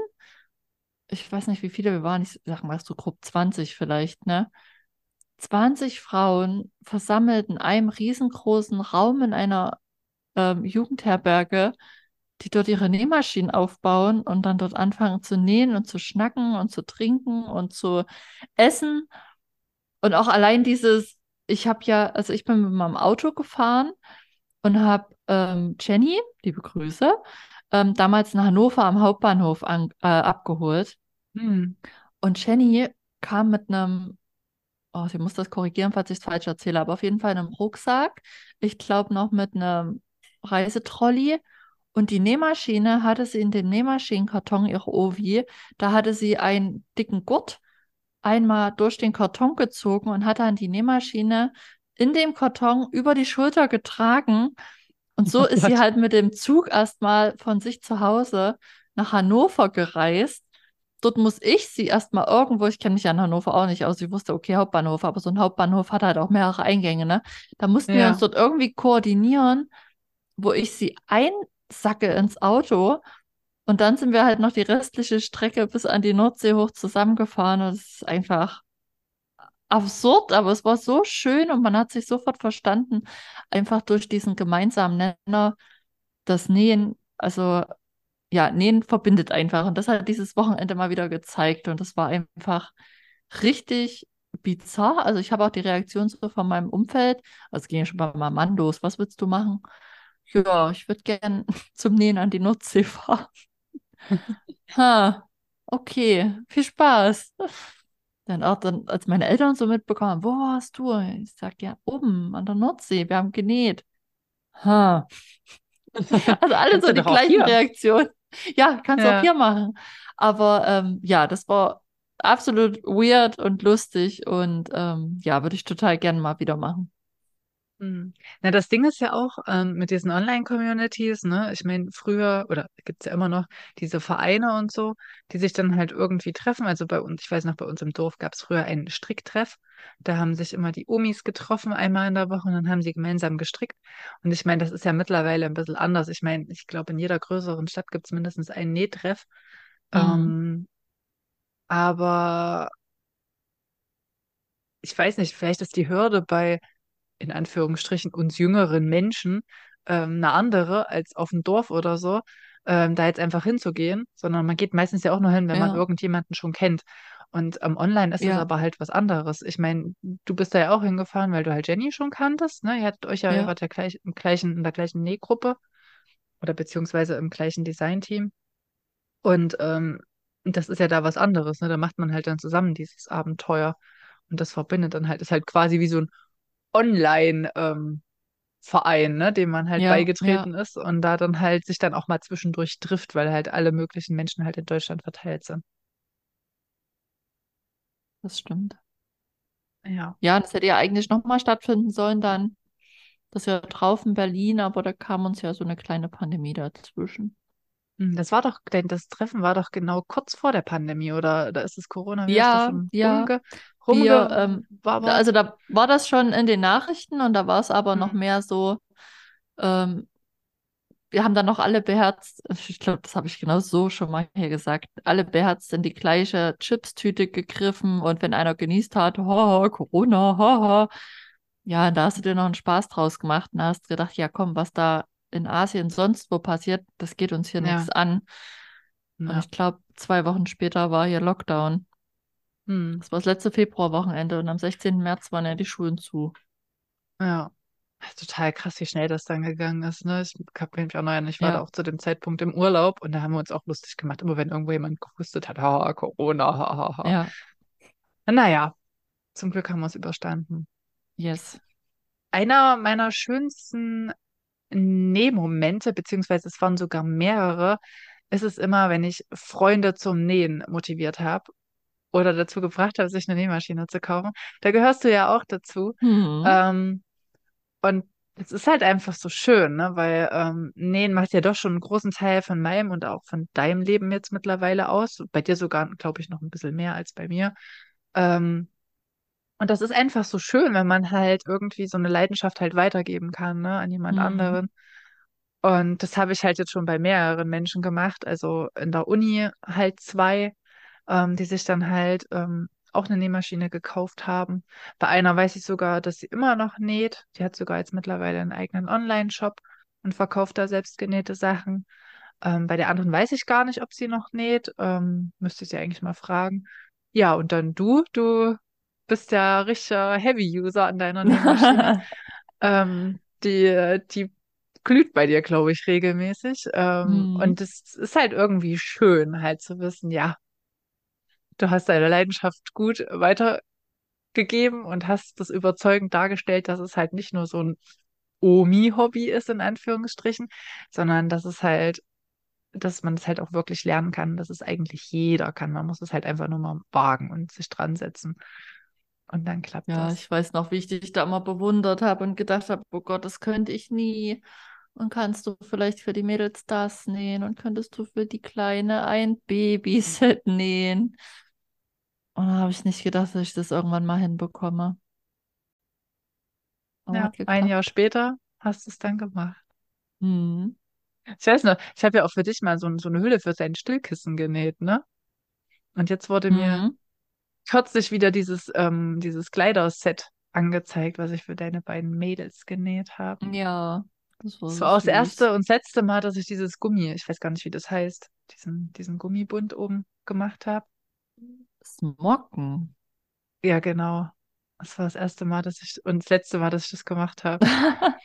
Ich weiß nicht, wie viele wir waren. Ich sag mal so grob 20 vielleicht, ne? 20 Frauen versammelt in einem riesengroßen Raum in einer ähm, Jugendherberge, die dort ihre Nähmaschinen aufbauen und dann dort anfangen zu nähen und zu schnacken und zu trinken und zu essen. Und auch allein dieses, ich habe ja, also ich bin mit meinem Auto gefahren und habe ähm, Jenny, liebe Grüße, ähm, damals in Hannover am Hauptbahnhof an, äh, abgeholt. Mhm. Und Jenny kam mit einem, oh, sie muss das korrigieren, falls ich es falsch erzähle, aber auf jeden Fall in einem Rucksack. Ich glaube noch mit einem Reisetrolley. Und die Nähmaschine hatte sie in dem Nähmaschinenkarton, ihre Ovi, da hatte sie einen dicken Gurt einmal durch den Karton gezogen und hat dann die Nähmaschine in dem Karton über die Schulter getragen Und so ist sie halt mit dem Zug erstmal von sich zu Hause nach Hannover gereist. Dort muss ich sie erstmal irgendwo, ich kenne mich ja in Hannover auch nicht aus, ich wusste, okay, Hauptbahnhof, aber so ein Hauptbahnhof hat halt auch mehrere Eingänge, ne? Da mussten wir uns Ja. dort irgendwie koordinieren, wo ich sie einsacke ins Auto. Und dann sind wir halt noch die restliche Strecke bis an die Nordsee hoch zusammengefahren. Und es ist einfach absurd, aber es war so schön und man hat sich sofort verstanden, einfach durch diesen gemeinsamen Nenner, das Nähen, also ja, Nähen verbindet einfach. Und das hat dieses Wochenende mal wieder gezeigt. Und das war einfach richtig bizarr. Also ich habe auch die Reaktion so von meinem Umfeld. Also es ging ja schon bei meinem Mann los. Was willst du machen? Ja, ich würde gern zum Nähen an die Nordsee fahren. Ha, okay, viel Spaß. Dann auch dann, als meine Eltern so mitbekommen, wo warst du? Ich sag ja, oben an der Nordsee, wir haben genäht. Ha. Also alle so die auch gleichen. Reaktionen. Ja, kannst du auch Ja. hier machen. Aber ähm, ja, das war absolut weird und lustig und ähm, ja, würde ich total gerne mal wieder machen. Hm. Na, das Ding ist ja auch ähm, mit diesen Online-Communities, ne? Ich meine, früher, oder gibt's ja immer noch diese Vereine und so, die sich dann halt irgendwie treffen. Also bei uns, ich weiß noch, bei uns im Dorf gab's früher einen Stricktreff. Da haben sich immer die Omis getroffen, einmal in der Woche, und dann haben sie gemeinsam gestrickt. Und ich meine, das ist ja mittlerweile ein bisschen anders. Ich meine, ich glaube, in jeder größeren Stadt gibt's mindestens einen Nähtreff. Mhm. Ähm, aber ich weiß nicht, vielleicht ist die Hürde bei in Anführungsstrichen uns jüngeren Menschen ähm, eine andere als auf dem Dorf oder so, ähm, da jetzt einfach hinzugehen, sondern man geht meistens ja auch nur hin, wenn man Ja, irgendjemanden schon kennt. Und ähm, online ist ja, aber halt was anderes. Ich meine, du bist da ja auch hingefahren, weil du halt Jenny schon kanntest, ne? Ihr hattet euch ja, ihr ja, wart ja gleich im gleichen, in der gleichen Nähgruppe oder beziehungsweise im gleichen Designteam. Und ähm, das ist ja da was anderes, ne? Da macht man halt dann zusammen dieses Abenteuer. Und das verbindet dann halt, ist halt quasi wie so ein Online, ähm, ne, dem man halt ja, ja, beigetreten ist und da dann halt sich dann auch mal zwischendurch trifft, weil halt alle möglichen Menschen halt in Deutschland verteilt sind. das stimmt. Ja. Ja, das hätte ja eigentlich nochmal stattfinden sollen dann. Das Jahr drauf in Berlin, aber da kam uns ja so eine kleine Pandemie dazwischen. Hm, Das war doch, das Treffen war doch genau kurz vor der Pandemie, oder? Da ist das Coronavirus Ja, schon ja, rumge, wir, ähm, da- rumgewabert. also da war das schon in den Nachrichten und da war es aber noch Hm, mehr so, ähm, wir haben dann noch alle beherzt, ich glaube, das habe ich genau so schon mal hier gesagt, alle beherzt in die gleiche Chipstüte gegriffen und wenn einer genießt hat, haha, Corona, haha, ja, da hast du dir noch einen Spaß draus gemacht und da hast gedacht, ja komm, was da in Asien sonst wo passiert, das geht uns hier Ja, nichts an. Und ja. ich glaube, zwei Wochen später war hier Lockdown. Hm, Das war das letzte Februarwochenende und am 16. März waren ja die Schulen zu. ja. Total krass, wie schnell das dann gegangen ist, ne? Ich hab mich auch noch, ich war da Ja, auch zu dem Zeitpunkt im Urlaub und da haben wir uns auch lustig gemacht, immer wenn irgendwo jemand gehustet hat, haha, Corona, haha. ja, Naja, zum Glück haben wir es überstanden. yes. Einer meiner schönsten Nähmomente, beziehungsweise es waren sogar mehrere, ist es immer, wenn ich Freunde zum Nähen motiviert habe oder dazu gebracht habe, sich eine Nähmaschine zu kaufen. Da gehörst du ja auch dazu. Hm. Ähm, und es ist halt einfach so schön, ne? Weil ähm, Nähen macht ja doch schon einen großen Teil von meinem und auch von deinem Leben jetzt mittlerweile aus. Bei dir sogar, glaube ich, noch ein bisschen mehr als bei mir. Ähm, und das ist einfach so schön, wenn man halt irgendwie so eine Leidenschaft halt weitergeben kann, ne, an jemand Hm. anderen. Und das habe ich halt jetzt schon bei mehreren Menschen gemacht. Also in der Uni halt zwei, ähm, die sich dann halt ähm, auch eine Nähmaschine gekauft haben. Bei einer weiß ich sogar, dass sie immer noch näht. Die hat sogar jetzt mittlerweile einen eigenen Online-Shop und verkauft da selbstgenähte Sachen. Ähm, bei der anderen weiß ich gar nicht, ob sie noch näht. Ähm, müsste ich sie eigentlich mal fragen. Ja, und dann du, du bist ja richtiger Heavy-User an deiner Nähmaschine. Ähm, die, die glüht bei dir, glaube ich, regelmäßig. Ähm, Hm. und es ist halt irgendwie schön, halt zu wissen, ja, du hast deine Leidenschaft gut weitergegeben und hast das überzeugend dargestellt, dass es halt nicht nur so ein Omi-Hobby ist, in Anführungsstrichen, sondern dass es halt, dass man es halt auch wirklich lernen kann, dass es eigentlich jeder kann. Man muss es halt einfach nur mal wagen und sich dran setzen. Und dann klappt Ja, das. ich weiß noch, wie ich dich da immer bewundert habe und gedacht habe, oh Gott, das könnte ich nie. Und kannst du vielleicht für die Mädels das nähen und könntest du für die Kleine ein Babyset nähen? Und da habe ich nicht gedacht, dass ich das irgendwann mal hinbekomme. Aber Ja, ein Jahr später hast du es dann gemacht. Mhm. Ich weiß noch, ich habe ja auch für dich mal so, so eine Hülle für dein Stillkissen genäht, ne? Und jetzt wurde mir Mhm. kürzlich wieder dieses, ähm, dieses Kleiderset angezeigt, was ich für deine beiden Mädels genäht habe. Ja, das war Das so war auch das erste und letzte Mal, dass ich dieses Gummi, ich weiß gar nicht, wie das heißt, diesen, diesen Gummibund oben gemacht habe. Smocken. Ja, genau. Das war das erste Mal, dass ich, und das letzte Mal, dass ich das gemacht habe.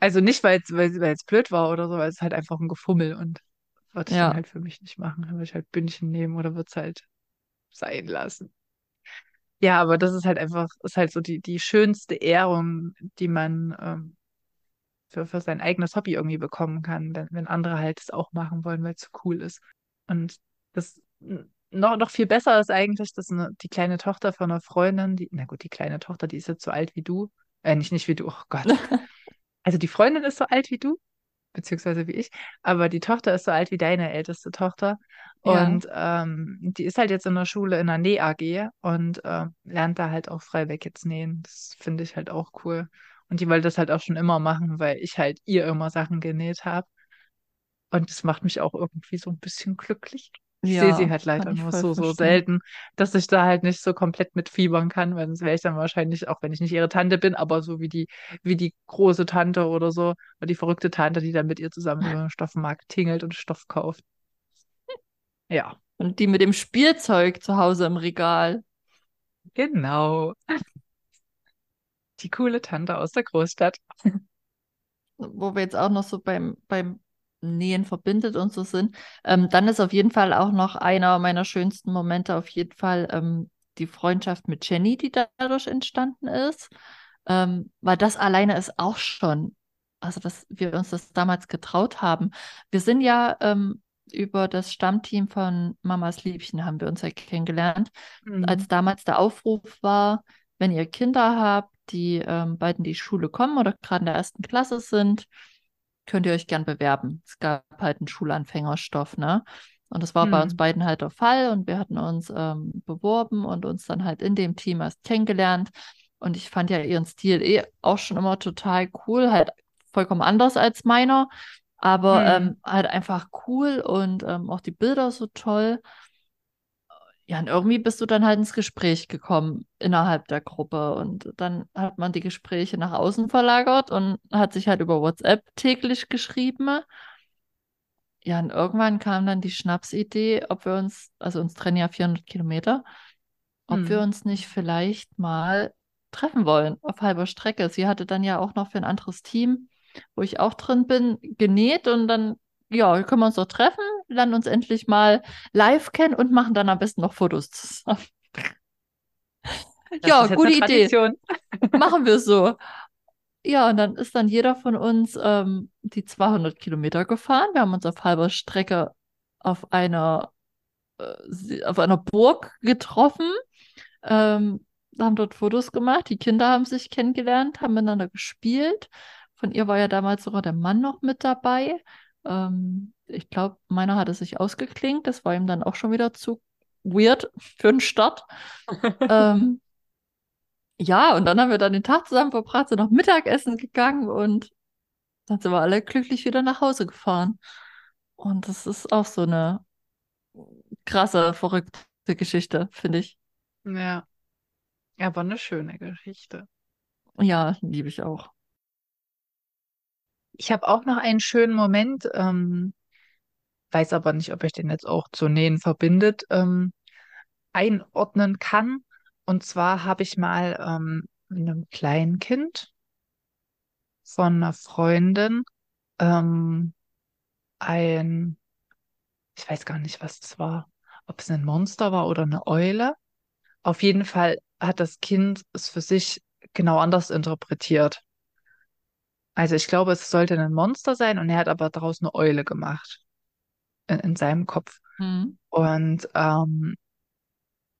Also nicht, weil es, weil, blöd war oder so, weil es halt einfach ein Gefummel und würde ich dann Ja, halt für mich nicht machen. Dann würde ich halt Bündchen nehmen oder würde es halt sein lassen. Ja, aber das ist halt einfach, ist halt so die, die schönste Ehrung, die man ähm, für, für sein eigenes Hobby irgendwie bekommen kann, wenn, wenn andere halt es auch machen wollen, weil es so cool ist. Und das noch, noch viel besser ist eigentlich, dass eine, die kleine Tochter von einer Freundin, die, na gut, die kleine Tochter, die ist jetzt so alt wie du, äh, nicht, nicht wie du, oh Gott. Also die Freundin ist so alt wie du, beziehungsweise wie ich, aber die Tochter ist so alt wie deine älteste Tochter. ja, Und ähm, die ist halt jetzt in der Schule in der Näh-AG und ähm, lernt da halt auch freiweg jetzt nähen. Das finde ich halt auch cool. Und die wollte das halt auch schon immer machen, weil ich halt ihr immer Sachen genäht habe. Und das macht mich auch irgendwie so ein bisschen glücklich. Ich sehe sie ja, halt leider nur so, so selten, dass ich da halt nicht so komplett mitfiebern kann, weil sonst wäre ich dann wahrscheinlich, auch wenn ich nicht ihre Tante bin, aber so wie die, wie die große Tante oder so, oder die verrückte Tante, die dann mit ihr zusammen über den Stoffenmarkt tingelt und Stoff kauft. Ja, Und die mit dem Spielzeug zu Hause im Regal. genau. Die coole Tante aus der Großstadt. wo wir jetzt auch noch so beim, beim Nähen verbindet und so sind, ähm, dann ist auf jeden Fall auch noch einer meiner schönsten Momente auf jeden Fall ähm, die Freundschaft mit Jenny, die dadurch entstanden ist. Ähm, weil das alleine ist auch schon, also dass wir uns das damals getraut haben. Wir sind ja ähm, über das Stammteam von Mamas Liebchen haben wir uns ja kennengelernt. Mhm. Als damals der Aufruf war, wenn ihr Kinder habt, die ähm, bald in die Schule kommen oder gerade in der ersten Klasse sind, könnt ihr euch gern bewerben. Es gab halt einen Schulanfängerstoff, ne? Und das war bei uns Mhm. beiden halt der Fall und wir hatten uns ähm, beworben und uns dann halt in dem Team erst kennengelernt. Und ich fand ja ihren Stil eh auch schon immer total cool, halt vollkommen anders als meiner, aber Mhm. ähm, halt einfach cool und ähm, auch die Bilder so toll. Ja, und irgendwie bist du dann halt ins Gespräch gekommen innerhalb der Gruppe und dann hat man die Gespräche nach außen verlagert und hat sich halt über WhatsApp täglich geschrieben. Ja, und irgendwann kam dann die Schnapsidee, ob wir uns, also uns trennen ja 400 Kilometer, ob wir Mhm. uns nicht vielleicht mal treffen wollen auf halber Strecke. Sie hatte dann ja auch noch für ein anderes Team, wo ich auch drin bin, genäht und dann, ja, können wir uns doch treffen, lernen uns endlich mal live kennen und machen dann am besten noch Fotos zusammen. Das Ja, gute Idee. Machen wir so. Ja, und dann ist dann jeder von uns ähm, die 200 Kilometer gefahren. Wir haben uns auf halber Strecke auf einer, äh, auf einer Burg getroffen, ähm, haben dort Fotos gemacht. Die Kinder haben sich kennengelernt, haben miteinander gespielt. Von ihr war ja damals sogar der Mann noch mit dabei. Ähm, ich glaube, meiner hatte sich ausgeklinkt. Das war ihm dann auch schon wieder zu weird für den Start. Ähm, ja, und dann haben wir dann den Tag zusammen verbracht, sind noch Mittagessen gegangen und dann sind wir alle glücklich wieder nach Hause gefahren. Und das ist auch so eine krasse, verrückte Geschichte, finde ich. Ja, aber eine schöne Geschichte. Ja, liebe ich auch. Ich habe auch noch einen schönen Moment, ähm, weiß aber nicht, ob ich den jetzt auch zu Nähen verbindet, ähm, einordnen kann. Und zwar habe ich mal ähm, einem kleinen Kind von einer Freundin ähm, ein, ich weiß gar nicht, was es war, ob es ein Monster war oder eine Eule. Auf jeden Fall hat das Kind es für sich genau anders interpretiert. Also ich glaube, es sollte ein Monster sein und er hat aber daraus eine Eule gemacht in, in seinem Kopf. Mhm. Und ähm,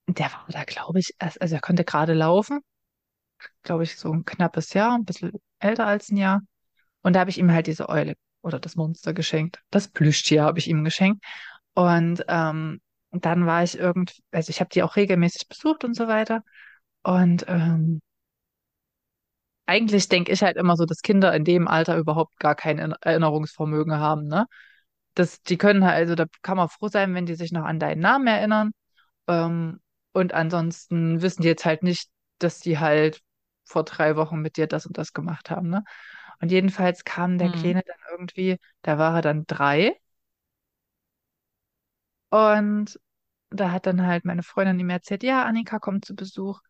der war da, glaube ich, also er konnte gerade laufen, glaube ich, so ein knappes Jahr, ein bisschen älter als ein Jahr. Und da habe ich ihm halt diese Eule oder das Monster geschenkt. Das Plüschtier habe ich ihm geschenkt. Und ähm, dann war ich irgendwie, also ich habe die auch regelmäßig besucht und so weiter. Und ähm, eigentlich denke ich halt immer so, dass Kinder in dem Alter überhaupt gar kein Erinnerungsvermögen haben, ne? Das, die können halt, also da kann man froh sein, wenn die sich noch an deinen Namen erinnern. Ähm, und ansonsten wissen die jetzt halt nicht, dass die halt vor drei Wochen mit dir das und das gemacht haben, ne? Und jedenfalls kam der Hm. Kleine dann irgendwie, da war er dann drei. Und da hat dann halt meine Freundin ihm erzählt, ja, Annika kommt zu Besuch.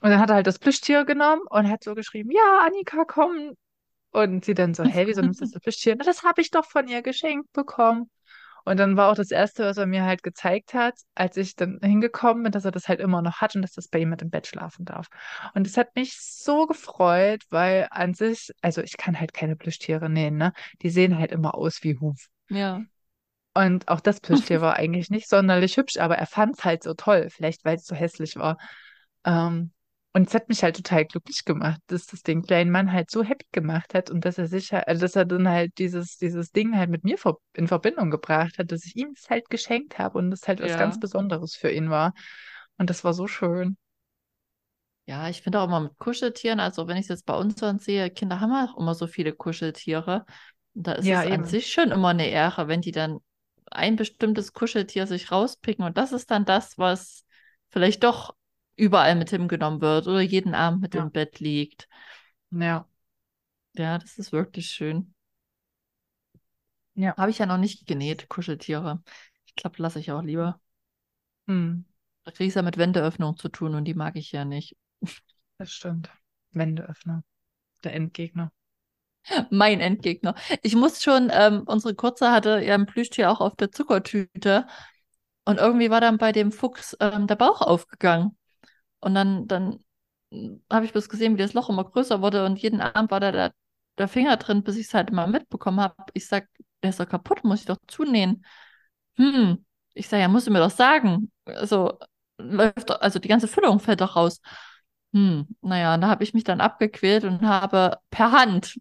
Und dann hat er halt das Plüschtier genommen und hat so geschrieben, ja, Annika, komm. Und sie dann so, hey, wieso nimmst du das Plüschtier? Na, das habe ich doch von ihr geschenkt bekommen. Und dann war auch das Erste, was er mir halt gezeigt hat, als ich dann hingekommen bin, dass er das halt immer noch hat und dass das bei ihm mit im Bett schlafen darf. Und es hat mich so gefreut, weil an sich, also ich kann halt keine Plüschtiere nähen, ne? Die sehen halt immer aus wie Huf. Ja. Und auch das Plüschtier war eigentlich nicht sonderlich hübsch, aber er fand es halt so toll, vielleicht weil es so hässlich war. Ähm, und es hat mich halt total glücklich gemacht, dass das den kleinen Mann halt so happy gemacht hat und dass er sich halt, also dass er dann halt dieses, dieses Ding halt mit mir in Verbindung gebracht hat, dass ich ihm es halt geschenkt habe und es halt was ganz. Besonderes für ihn war. Und das war so schön. Ja, ich finde auch immer mit Kuscheltieren, also wenn ich es jetzt bei uns dann sehe, Kinder haben auch immer so viele Kuscheltiere. Und da ist Ja, es an eben. sich schon immer eine Ehre, wenn die dann ein bestimmtes Kuscheltier sich rauspicken und das ist dann das, was vielleicht doch überall mit hingenommen wird oder jeden Abend mit Ja. im Bett liegt. Ja. Ja, das ist wirklich schön. Ja. Habe ich ja noch nicht genäht, Kuscheltiere. Ich glaube, lasse ich auch lieber. Hm, Da kriege ich ja mit Wendeöffnung zu tun und die mag ich ja nicht. das stimmt. Wendeöffner. Der Endgegner. Mein Endgegner. Ich muss schon, ähm, unsere Kurze hatte ja ein Plüschtier auch auf der Zuckertüte und irgendwie war dann bei dem Fuchs ähm, der Bauch aufgegangen. Und dann, dann habe ich bloß gesehen, wie das Loch immer größer wurde und jeden Abend war da der, der Finger drin, bis ich es halt immer mitbekommen habe. Ich sag, der ist doch kaputt, muss ich doch zunähen. Hm, ich sag, ja, musst du mir doch sagen. Also, läuft doch, also die ganze Füllung fällt doch raus. Hm, naja, und da habe ich mich dann abgequält und habe per Hand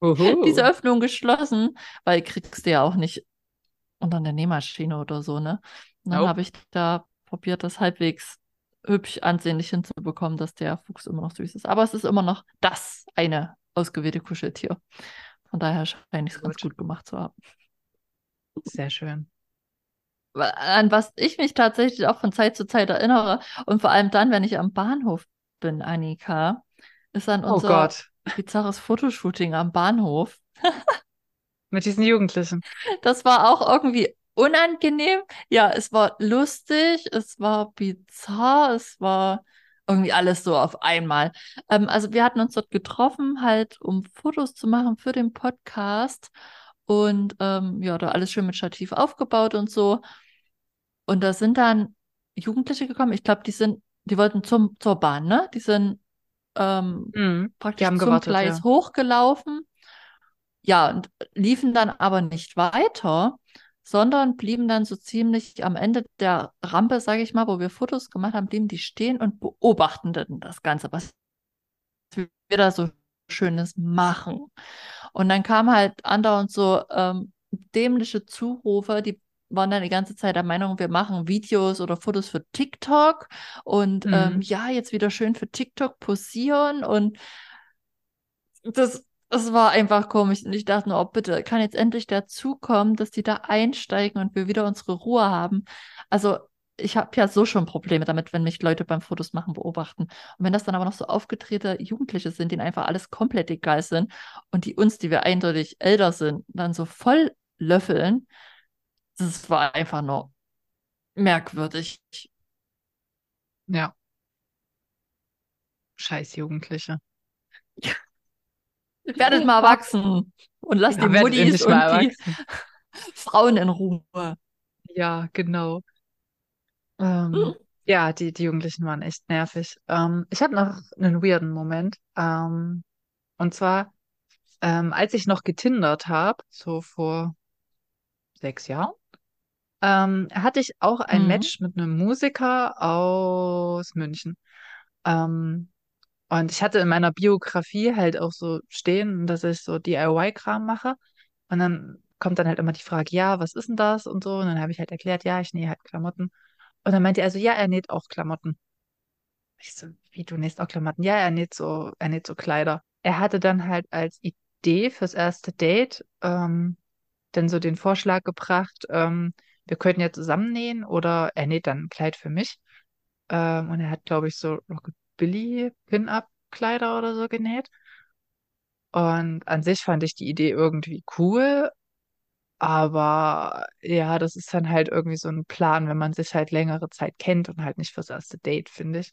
diese Uhu. Öffnung geschlossen, weil kriegst du ja auch nicht unter der Nähmaschine oder so, ne? Und dann Nope. habe ich da probiert, das halbwegs hübsch ansehnlich hinzubekommen, dass der Fuchs immer noch süß ist. Aber es ist immer noch das eine ausgewählte Kuscheltier. Von daher scheine ich es ganz Gut. gemacht zu haben. Sehr schön. An was ich mich tatsächlich auch von Zeit zu Zeit erinnere und vor allem dann, wenn ich am Bahnhof bin, Annika, ist an Oh unser Gott. bizarres Fotoshooting am Bahnhof. Mit diesen Jugendlichen. Das war auch irgendwie unangenehm. Ja, es war lustig, es war bizarr, es war irgendwie alles so auf einmal. Ähm, also wir hatten uns dort getroffen, halt, um Fotos zu machen für den Podcast. Und ähm, ja, da alles schön mit Stativ aufgebaut und so. Und da sind dann Jugendliche gekommen. Ich glaube, die sind, die wollten zum, zur Bahn, ne? Die sind ähm, Mhm. Praktisch zum gewartet, Gleis ja. hochgelaufen. Ja, und liefen dann aber nicht weiter, sondern blieben dann so ziemlich am Ende der Rampe, sage ich mal, wo wir Fotos gemacht haben, blieben die stehen und beobachten dann das Ganze, was wir da so Schönes machen. Und dann kam halt andauernd so ähm, dämliche Zurufe, die waren dann die ganze Zeit der Meinung, wir machen Videos oder Fotos für TikTok und ähm, Mhm. ja, jetzt wieder schön für TikTok posieren und das, das war einfach komisch. Und ich dachte nur, oh, bitte, kann jetzt endlich dazu kommen, dass die da einsteigen und wir wieder unsere Ruhe haben. Also, ich habe ja so schon Probleme damit, wenn mich Leute beim Fotos machen beobachten. Und wenn das dann aber noch so aufgedrehte Jugendliche sind, denen einfach alles komplett egal sind und die uns, die wir eindeutig älter sind, dann so voll löffeln, das war einfach nur merkwürdig. Ja. Scheiß Jugendliche. Werdet mal erwachsen und lasst Ja, die Muttis und die. Frauen in Ruhe. Ja, genau. Ähm, ja, die, die Jugendlichen waren echt nervig. Ähm, ich habe noch einen weirden Moment. Ähm, und zwar, ähm, als ich noch getindert habe, so vor sechs Jahren, ähm, hatte ich auch ein Mhm. Match mit einem Musiker aus München. Ähm, Und ich hatte in meiner Biografie halt auch so stehen, dass ich so DIY-Kram mache. Und dann kommt dann halt immer die Frage, ja, was ist denn das und so. Und dann habe ich halt erklärt, ja, ich nähe halt Klamotten. Und dann meinte er also, ja, er näht auch Klamotten. Ich so, wie du nähst auch Klamotten? Ja, er näht so, er näht so Kleider. Er hatte dann halt als Idee fürs erste Date ähm, dann so den Vorschlag gebracht, ähm, wir könnten ja zusammen nähen oder er näht dann ein Kleid für mich. Ähm, und er hat, glaube ich, so Rockabilly Pin-Up-Kleider oder so genäht. Und an sich fand ich die Idee irgendwie cool, aber ja, das ist dann halt irgendwie so ein Plan, wenn man sich halt längere Zeit kennt und halt nicht fürs erste Date, finde ich.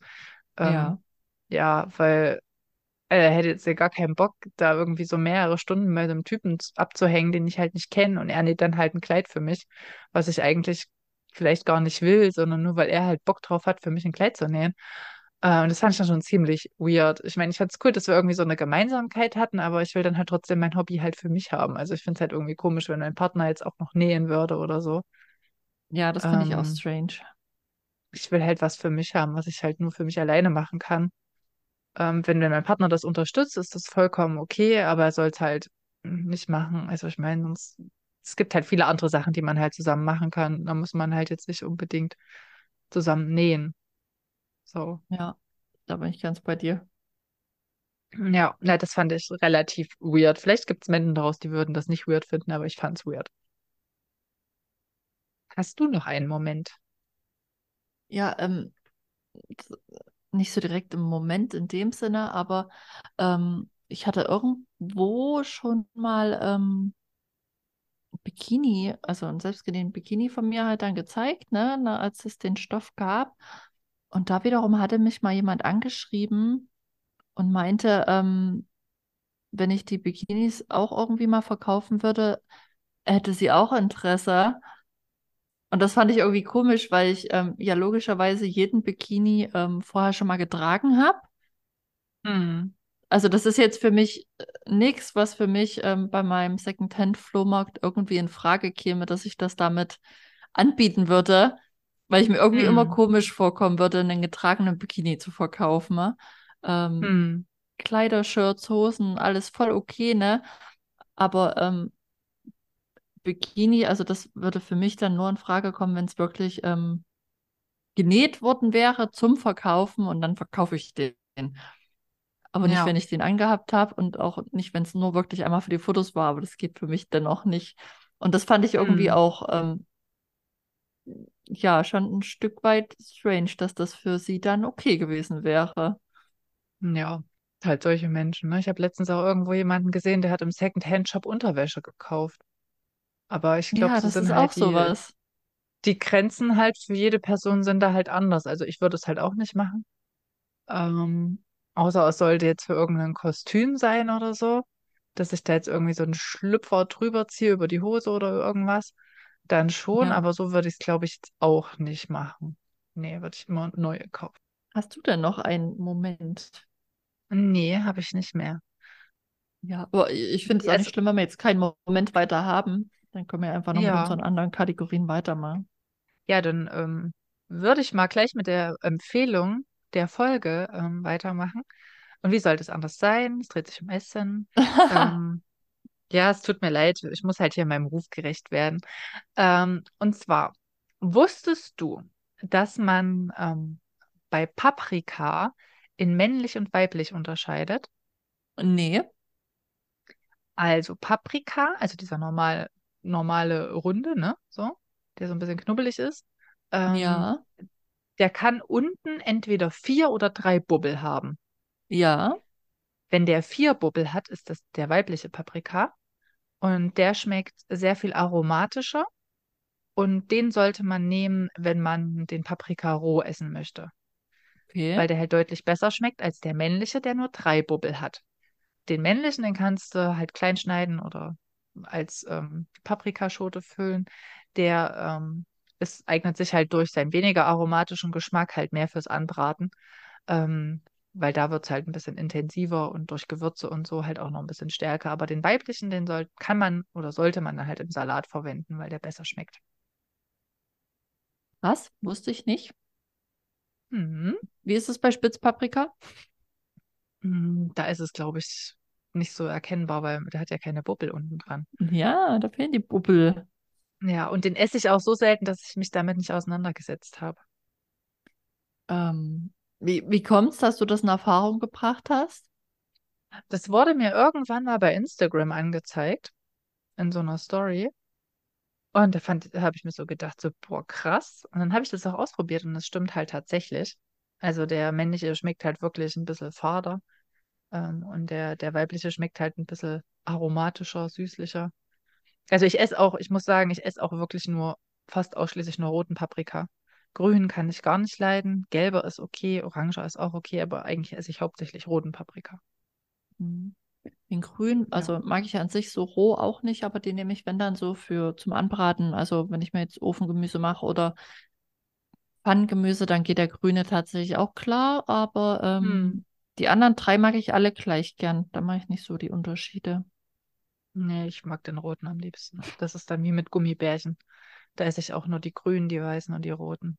Ja. Ähm, ja, weil er hätte jetzt ja gar keinen Bock, da irgendwie so mehrere Stunden mit einem Typen abzuhängen, den ich halt nicht kenne. Und er näht dann halt ein Kleid für mich, was ich eigentlich vielleicht gar nicht will, sondern nur weil er halt Bock drauf hat, für mich ein Kleid zu nähen. Äh, und das fand ich dann schon ziemlich weird. Ich meine, ich fand es cool, dass wir irgendwie so eine Gemeinsamkeit hatten, aber ich will dann halt trotzdem mein Hobby halt für mich haben. Also ich finde es halt irgendwie komisch, wenn mein Partner jetzt auch noch nähen würde oder so. Ja, das finde ich auch Ähm, strange. ich will halt was für mich haben, was ich halt nur für mich alleine machen kann. Ähm, wenn, wenn mein Partner das unterstützt, ist das vollkommen okay, aber er soll es halt nicht machen. Also ich meine, sonst, es gibt halt viele andere Sachen, die man halt zusammen machen kann. Da muss man halt jetzt nicht unbedingt zusammen nähen. So. Ja, da bin ich ganz bei dir. Ja, na, das fand ich relativ weird. Vielleicht gibt es Menschen daraus, die würden das nicht weird finden, aber ich fand es weird. Hast du noch einen Moment? Ja, ähm, nicht so direkt im Moment in dem Sinne, aber ähm, ich hatte irgendwo schon mal ähm, Bikini, also ein selbstgenähten Bikini von mir halt dann gezeigt, ne, na, als es den Stoff gab. Und da wiederum hatte mich mal jemand angeschrieben und meinte, ähm, wenn ich die Bikinis auch irgendwie mal verkaufen würde, hätte sie auch Interesse. Und das fand ich irgendwie komisch, weil ich ähm, ja logischerweise jeden Bikini ähm, vorher schon mal getragen habe. Hm. Also das ist jetzt für mich nichts, was für mich ähm, bei meinem Secondhand-Flohmarkt irgendwie in Frage käme, dass ich das damit anbieten würde, weil ich mir irgendwie immer Hm. komisch vorkommen würde, einen getragenen Bikini zu verkaufen. Ne? Ähm, Hm. Kleider, Shirts, Hosen, alles voll okay, ne? Aber ähm, Bikini, also das würde für mich dann nur in Frage kommen, wenn es wirklich ähm, genäht worden wäre zum Verkaufen und dann verkaufe ich den. Aber nicht, Ja. wenn ich den angehabt habe und auch nicht, wenn es nur wirklich einmal für die Fotos war, aber das geht für mich dennoch nicht. Und das fand ich irgendwie Hm. auch, ähm, ja, schon ein Stück weit strange, dass das für sie dann okay gewesen wäre. Ja, halt solche Menschen. Ne? Ich habe letztens auch irgendwo jemanden gesehen, der hat im Second-Hand-Shop Unterwäsche gekauft. Aber ich glaube, Ja, das ist sind auch halt die, sowas. die Grenzen halt für jede Person sind da halt anders. Also ich würde es halt auch nicht machen. Ähm, außer es sollte jetzt für irgendein Kostüm sein oder so, dass ich da jetzt irgendwie so einen Schlüpfer drüber ziehe über die Hose oder irgendwas. Dann schon, Ja. aber so würde ich es, glaube ich, auch nicht machen. Nee, würde ich immer neue kaufen. Hast du denn noch einen Moment? Nee, habe ich nicht mehr. Ja, aber ich finde es auch nicht schlimm, wenn wir jetzt keinen Moment weiter haben. Dann können wir einfach noch mit ja. unseren anderen Kategorien weitermachen. Ja, dann ähm, würde ich mal gleich mit der Empfehlung der Folge ähm, weitermachen. Und wie sollte es anders sein? Es dreht sich um Essen. Ähm, ja, es tut mir leid, ich muss halt hier meinem Ruf gerecht werden. Ähm, und zwar, wusstest du, dass man ähm, bei Paprika in männlich und weiblich unterscheidet? Nee, Also Paprika, also dieser normal, normale Runde, ne? So, der so ein bisschen knubbelig ist. Ähm, ja, Der kann unten entweder vier oder drei Bubbel haben. ja, Wenn der vier Bubbel hat, ist das der weibliche Paprika und der schmeckt sehr viel aromatischer und den sollte man nehmen, wenn man den Paprika roh essen möchte, okay. weil der halt deutlich besser schmeckt als der männliche, der nur drei Bubbel hat. Den männlichen, den kannst du halt klein schneiden oder als ähm, Paprikaschote füllen. Der ähm, es eignet sich halt durch seinen weniger aromatischen Geschmack halt mehr fürs Anbraten. Ähm, weil da wird es halt ein bisschen intensiver und durch Gewürze und so halt auch noch ein bisschen stärker. Aber den weiblichen, den soll, kann man oder sollte man dann halt im Salat verwenden, weil der besser schmeckt. Was? Wusste ich nicht. Mhm. Wie ist es bei Spitzpaprika? Mm, Da ist es, glaube ich, nicht so erkennbar, weil der hat ja keine Bubbel unten dran. Ja, da fehlen die Bubbel. Ja, und den esse ich auch so selten, dass ich mich damit nicht auseinandergesetzt habe. Ähm, wie wie kommt es, dass du das in Erfahrung gebracht hast? Das wurde mir irgendwann mal bei Instagram angezeigt, in so einer Story. Und da da habe ich mir so gedacht, so, boah, krass. Und dann habe ich das auch ausprobiert und das stimmt halt tatsächlich. Also der männliche schmeckt halt wirklich ein bisschen fader. Ähm, und der, der weibliche schmeckt halt ein bisschen aromatischer, süßlicher. Also ich esse auch, ich muss sagen, ich esse auch wirklich nur, fast ausschließlich nur roten Paprika. Grün kann ich gar nicht leiden. Gelber ist okay, oranger ist auch okay, aber eigentlich esse ich hauptsächlich roten Paprika. Hm. Den Grün, Ja. also mag ich an sich so roh auch nicht, aber den nehme ich, wenn dann so für zum Anbraten. Also wenn ich mir jetzt Ofengemüse mache oder Pfannengemüse, dann geht der Grüne tatsächlich auch klar. Aber Hm. ähm, die anderen drei mag ich alle gleich gern. Da mache ich nicht so die Unterschiede. Nee, ich mag den roten am liebsten. Das ist dann wie mit Gummibärchen. Da esse ich auch nur die grünen, die weißen und die roten.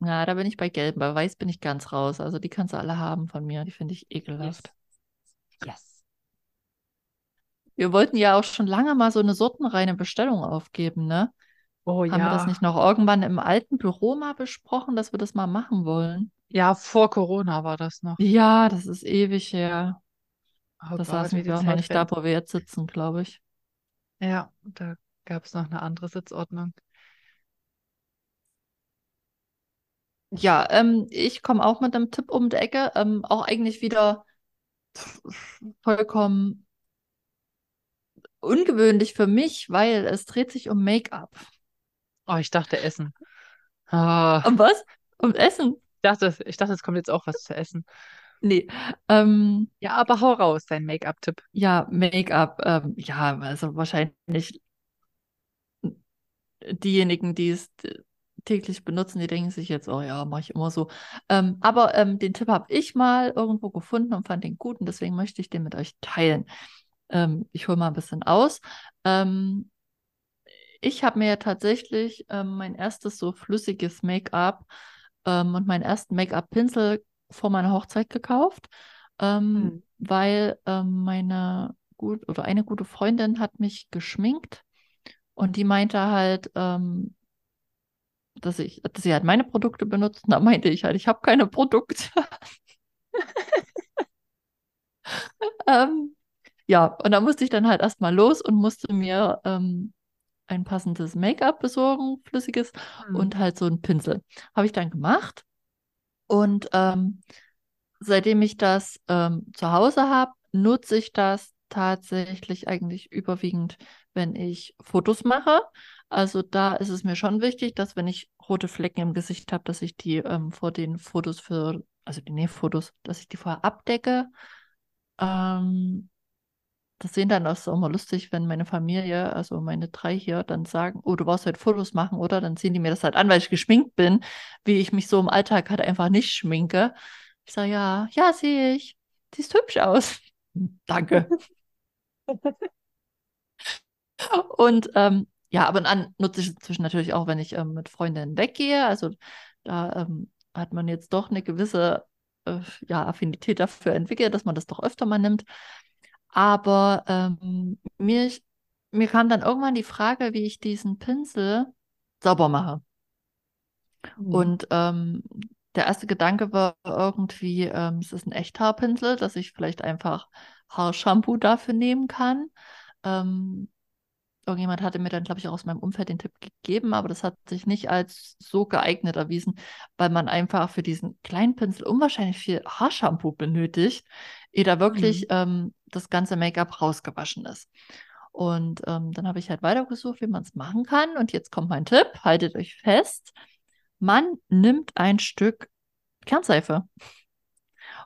Ja, da bin ich bei Gelb. Bei Weiß bin ich ganz raus. Also die kannst du alle haben von mir. Die finde ich Yes. ekelhaft. Yes. Wir wollten ja auch schon lange mal so eine sortenreine Bestellung aufgeben, ne? Oh Haben wir das ja. nicht noch irgendwann im alten Büro mal besprochen, dass wir das mal machen wollen? Ja, vor Corona war das noch. Ja, das ist ewig her. Oh Da Gott, saßen wir auch noch nicht da, wo wir jetzt sitzen, glaube ich. Ja, da gab es noch eine andere Sitzordnung. Ja, ähm, ich komme auch mit einem Tipp um die Ecke. Ähm, auch eigentlich wieder vollkommen ungewöhnlich für mich, weil es dreht sich um Make-up. Oh, ich dachte Essen. Ah, Um was? Um Essen? ich dachte, ich dachte, es kommt jetzt auch was zu essen. Nee. Ähm, Ja, aber hau raus, dein Make-up-Tipp. ja, Make-up. Ähm, ja, also wahrscheinlich diejenigen, die es täglich benutzen, die denken sich jetzt, oh ja, mache ich immer so. Ähm, aber ähm, den Tipp habe ich mal irgendwo gefunden und fand den gut und deswegen möchte ich den mit euch teilen. Ähm, ich hole mal ein bisschen aus. Ähm, ich habe mir ja tatsächlich ähm, mein erstes so flüssiges Make-up ähm, und meinen ersten Make-up-Pinsel vor meiner Hochzeit gekauft, ähm, Hm. weil meine gut oder eine gute Freundin hat mich geschminkt und die meinte halt, ähm, dass ich, dass sie halt meine Produkte benutzt. Und da meinte ich halt, ich habe keine Produkte. ähm, ja, und da musste ich dann halt erstmal los und musste mir ähm, ein passendes Make-up besorgen, flüssiges, Hm. und halt so einen Pinsel. Habe ich dann gemacht. Und ähm, seitdem ich das ähm, zu Hause habe, nutze ich das tatsächlich eigentlich überwiegend, wenn ich Fotos mache. Also da ist es mir schon wichtig, dass wenn ich rote Flecken im Gesicht habe, dass ich die ähm, vor den Fotos für, also die Nähfotos, dass ich die vorher abdecke. Ähm, das sehen dann auch so immer lustig, wenn meine Familie, also meine drei hier, dann sagen, oh, du brauchst halt Fotos machen, oder? Dann sehen die mir das halt an, weil ich geschminkt bin, wie ich mich so im Alltag halt einfach nicht schminke. Ich sage, ja, ja, sehe ich. Siehst hübsch aus. Danke. Und ähm, ja, aber dann nutze ich es inzwischen natürlich auch, wenn ich ähm, mit Freundinnen weggehe. Also da ähm, hat man jetzt doch eine gewisse äh, ja, Affinität dafür entwickelt, dass man das doch öfter mal nimmt. Aber ähm, mir, mir kam dann irgendwann die Frage, wie ich diesen Pinsel sauber mache. Hm. Und ähm, der erste Gedanke war irgendwie, ähm, es ist ein Echthaarpinsel, dass ich vielleicht einfach Haarshampoo dafür nehmen kann. Ähm, irgendjemand hatte mir dann, glaube ich, auch aus meinem Umfeld den Tipp gegeben, aber das hat sich nicht als so geeignet erwiesen, weil man einfach für diesen kleinen Pinsel unwahrscheinlich viel Haarshampoo benötigt, ehe da wirklich ähm, das ganze Make-up rausgewaschen ist. Und ähm, dann habe ich halt weitergesucht, wie man es machen kann. Und jetzt kommt mein Tipp, haltet euch fest. Man nimmt ein Stück Kernseife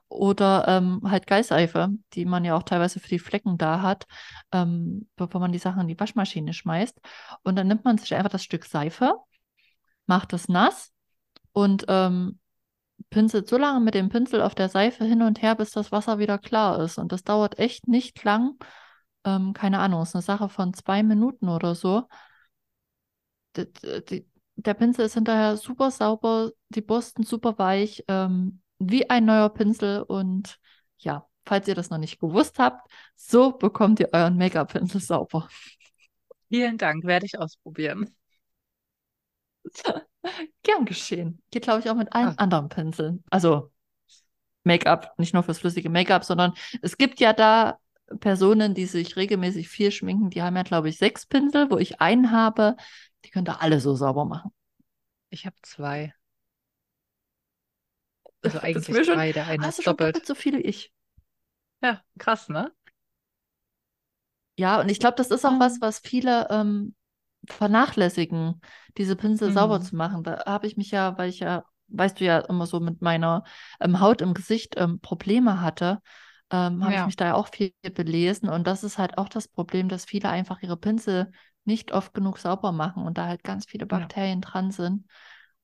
oder ähm, halt Geißseife, die man ja auch teilweise für die Flecken da hat, ähm, bevor man die Sachen in die Waschmaschine schmeißt. Und dann nimmt man sich einfach das Stück Seife, macht es nass und ähm, pinselt so lange mit dem Pinsel auf der Seife hin und her, bis das Wasser wieder klar ist. Und das dauert echt nicht lang. Ähm, keine Ahnung, ist eine Sache von zwei Minuten oder so. D der Pinsel ist hinterher super sauber, die Borsten super weich, ähm, wie ein neuer Pinsel und ja, falls ihr das noch nicht gewusst habt, so bekommt ihr euren Make-up-Pinsel sauber. Vielen Dank, werde ich ausprobieren. Gern geschehen. Geht, glaube ich, auch mit allen Ah. anderen Pinseln. Also Make-up, nicht nur fürs flüssige Make-up, sondern es gibt ja da Personen, die sich regelmäßig viel schminken, die haben ja, glaube ich, sechs Pinsel, wo ich einen habe. Die könnt ihr alle so sauber machen. Ich habe zwei. Also eigentlich schon- drei, der eine Hast du doppelt. doppelt so viel wie ich. Ja, krass, ne? Ja, und ich glaube, das ist auch was, Mhm. was viele ähm, vernachlässigen, diese Pinsel sauber Mhm. zu machen. Da habe ich mich ja, weil ich ja, weißt du ja, immer so mit meiner ähm, Haut im Gesicht ähm, Probleme hatte, ähm, habe ich Ja. mich da ja auch viel belesen. Und das ist halt auch das Problem, dass viele einfach ihre Pinsel nicht oft genug sauber machen und da halt ganz viele Ja. Bakterien dran sind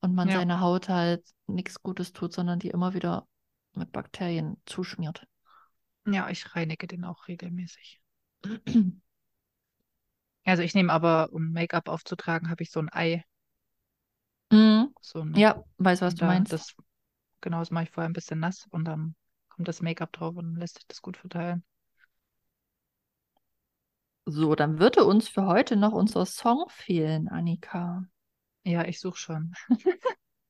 und man Ja. seiner Haut halt nichts Gutes tut, sondern die immer wieder mit Bakterien zuschmiert. Ja, ich reinige den auch regelmäßig. Also ich nehme aber, um Make-up aufzutragen, habe ich so ein Ei. Mhm. So ein, Ja, weiß, was du da meinst. Das, genau, das mache ich vorher ein bisschen nass und dann kommt das Make-up drauf und lässt sich das gut verteilen. So, dann würde uns für heute noch unser Song fehlen, Annika. Ja, ich suche schon.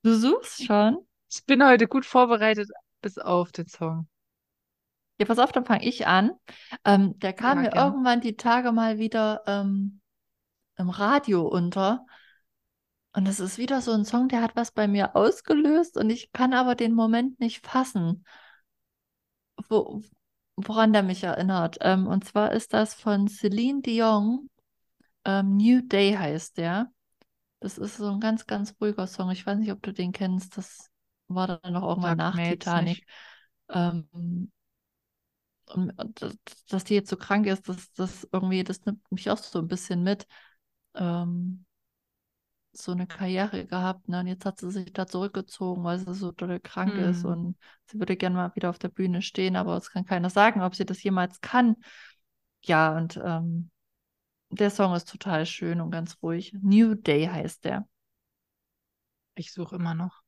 Du suchst schon? Ich bin heute gut vorbereitet, bis auf den Song. Ja, pass auf, dann fange ich an. Ähm, der kam Ja, mir gern. irgendwann die Tage mal wieder ähm, im Radio unter. Und das ist wieder so ein Song, der hat was bei mir ausgelöst und ich kann aber den Moment nicht fassen, wo, woran der mich erinnert. Ähm, und zwar ist das von Celine Dion. Ähm, New Day heißt der. Das ist so ein ganz, ganz ruhiger Song. Ich weiß nicht, ob du den kennst. Das war dann noch irgendwann Sagt nach Titanic. Ähm, und und das- dass die jetzt so krank ist, das, das irgendwie, das nimmt mich auch so ein bisschen mit. Ähm, so eine Karriere gehabt, ne? Und jetzt hat sie sich da zurückgezogen, weil sie so doll krank ist Hm. und sie würde gerne mal wieder auf der Bühne stehen, aber es kann keiner sagen, ob sie das jemals kann. Ja, und ähm, der Song ist total schön und ganz ruhig. New Day heißt der. Ich suche immer noch.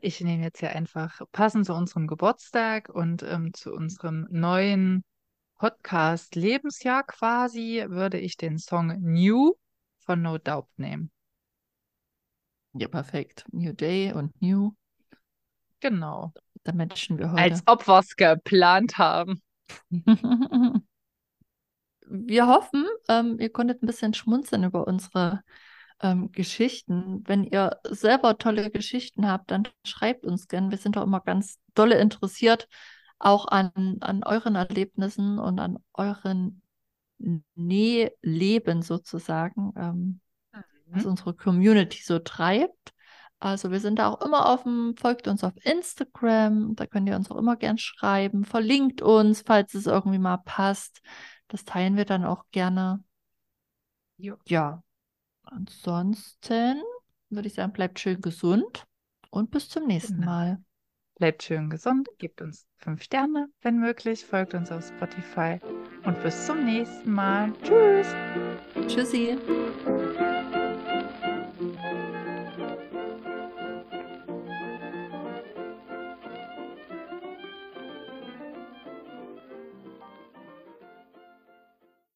Ich nehme jetzt hier einfach passend zu unserem Geburtstag und ähm, zu unserem neuen Podcast-Lebensjahr quasi, würde ich den Song New von No Doubt nehmen. Ja, perfekt. New Day und New, Genau. da matchen wir heute. Als ob wir es geplant haben. Wir hoffen, ähm, ihr konntet ein bisschen schmunzeln über unsere ähm, Geschichten. Wenn ihr selber tolle Geschichten habt, dann schreibt uns gern. Wir sind doch immer ganz dolle interessiert, auch an, an euren Erlebnissen und an euren Nähleben sozusagen, ähm, was Mhm. unsere Community so treibt. Also wir sind da auch immer dem, folgt uns auf Instagram, da könnt ihr uns auch immer gern schreiben, verlinkt uns, falls es irgendwie mal passt. Das teilen wir dann auch gerne. Jo. Ja, ansonsten würde ich sagen, bleibt schön gesund und bis zum nächsten Genau. Mal. Bleibt schön gesund, gebt uns fünf Sterne, wenn möglich, folgt uns auf Spotify und bis zum nächsten Mal. Tschüss. Tschüssi.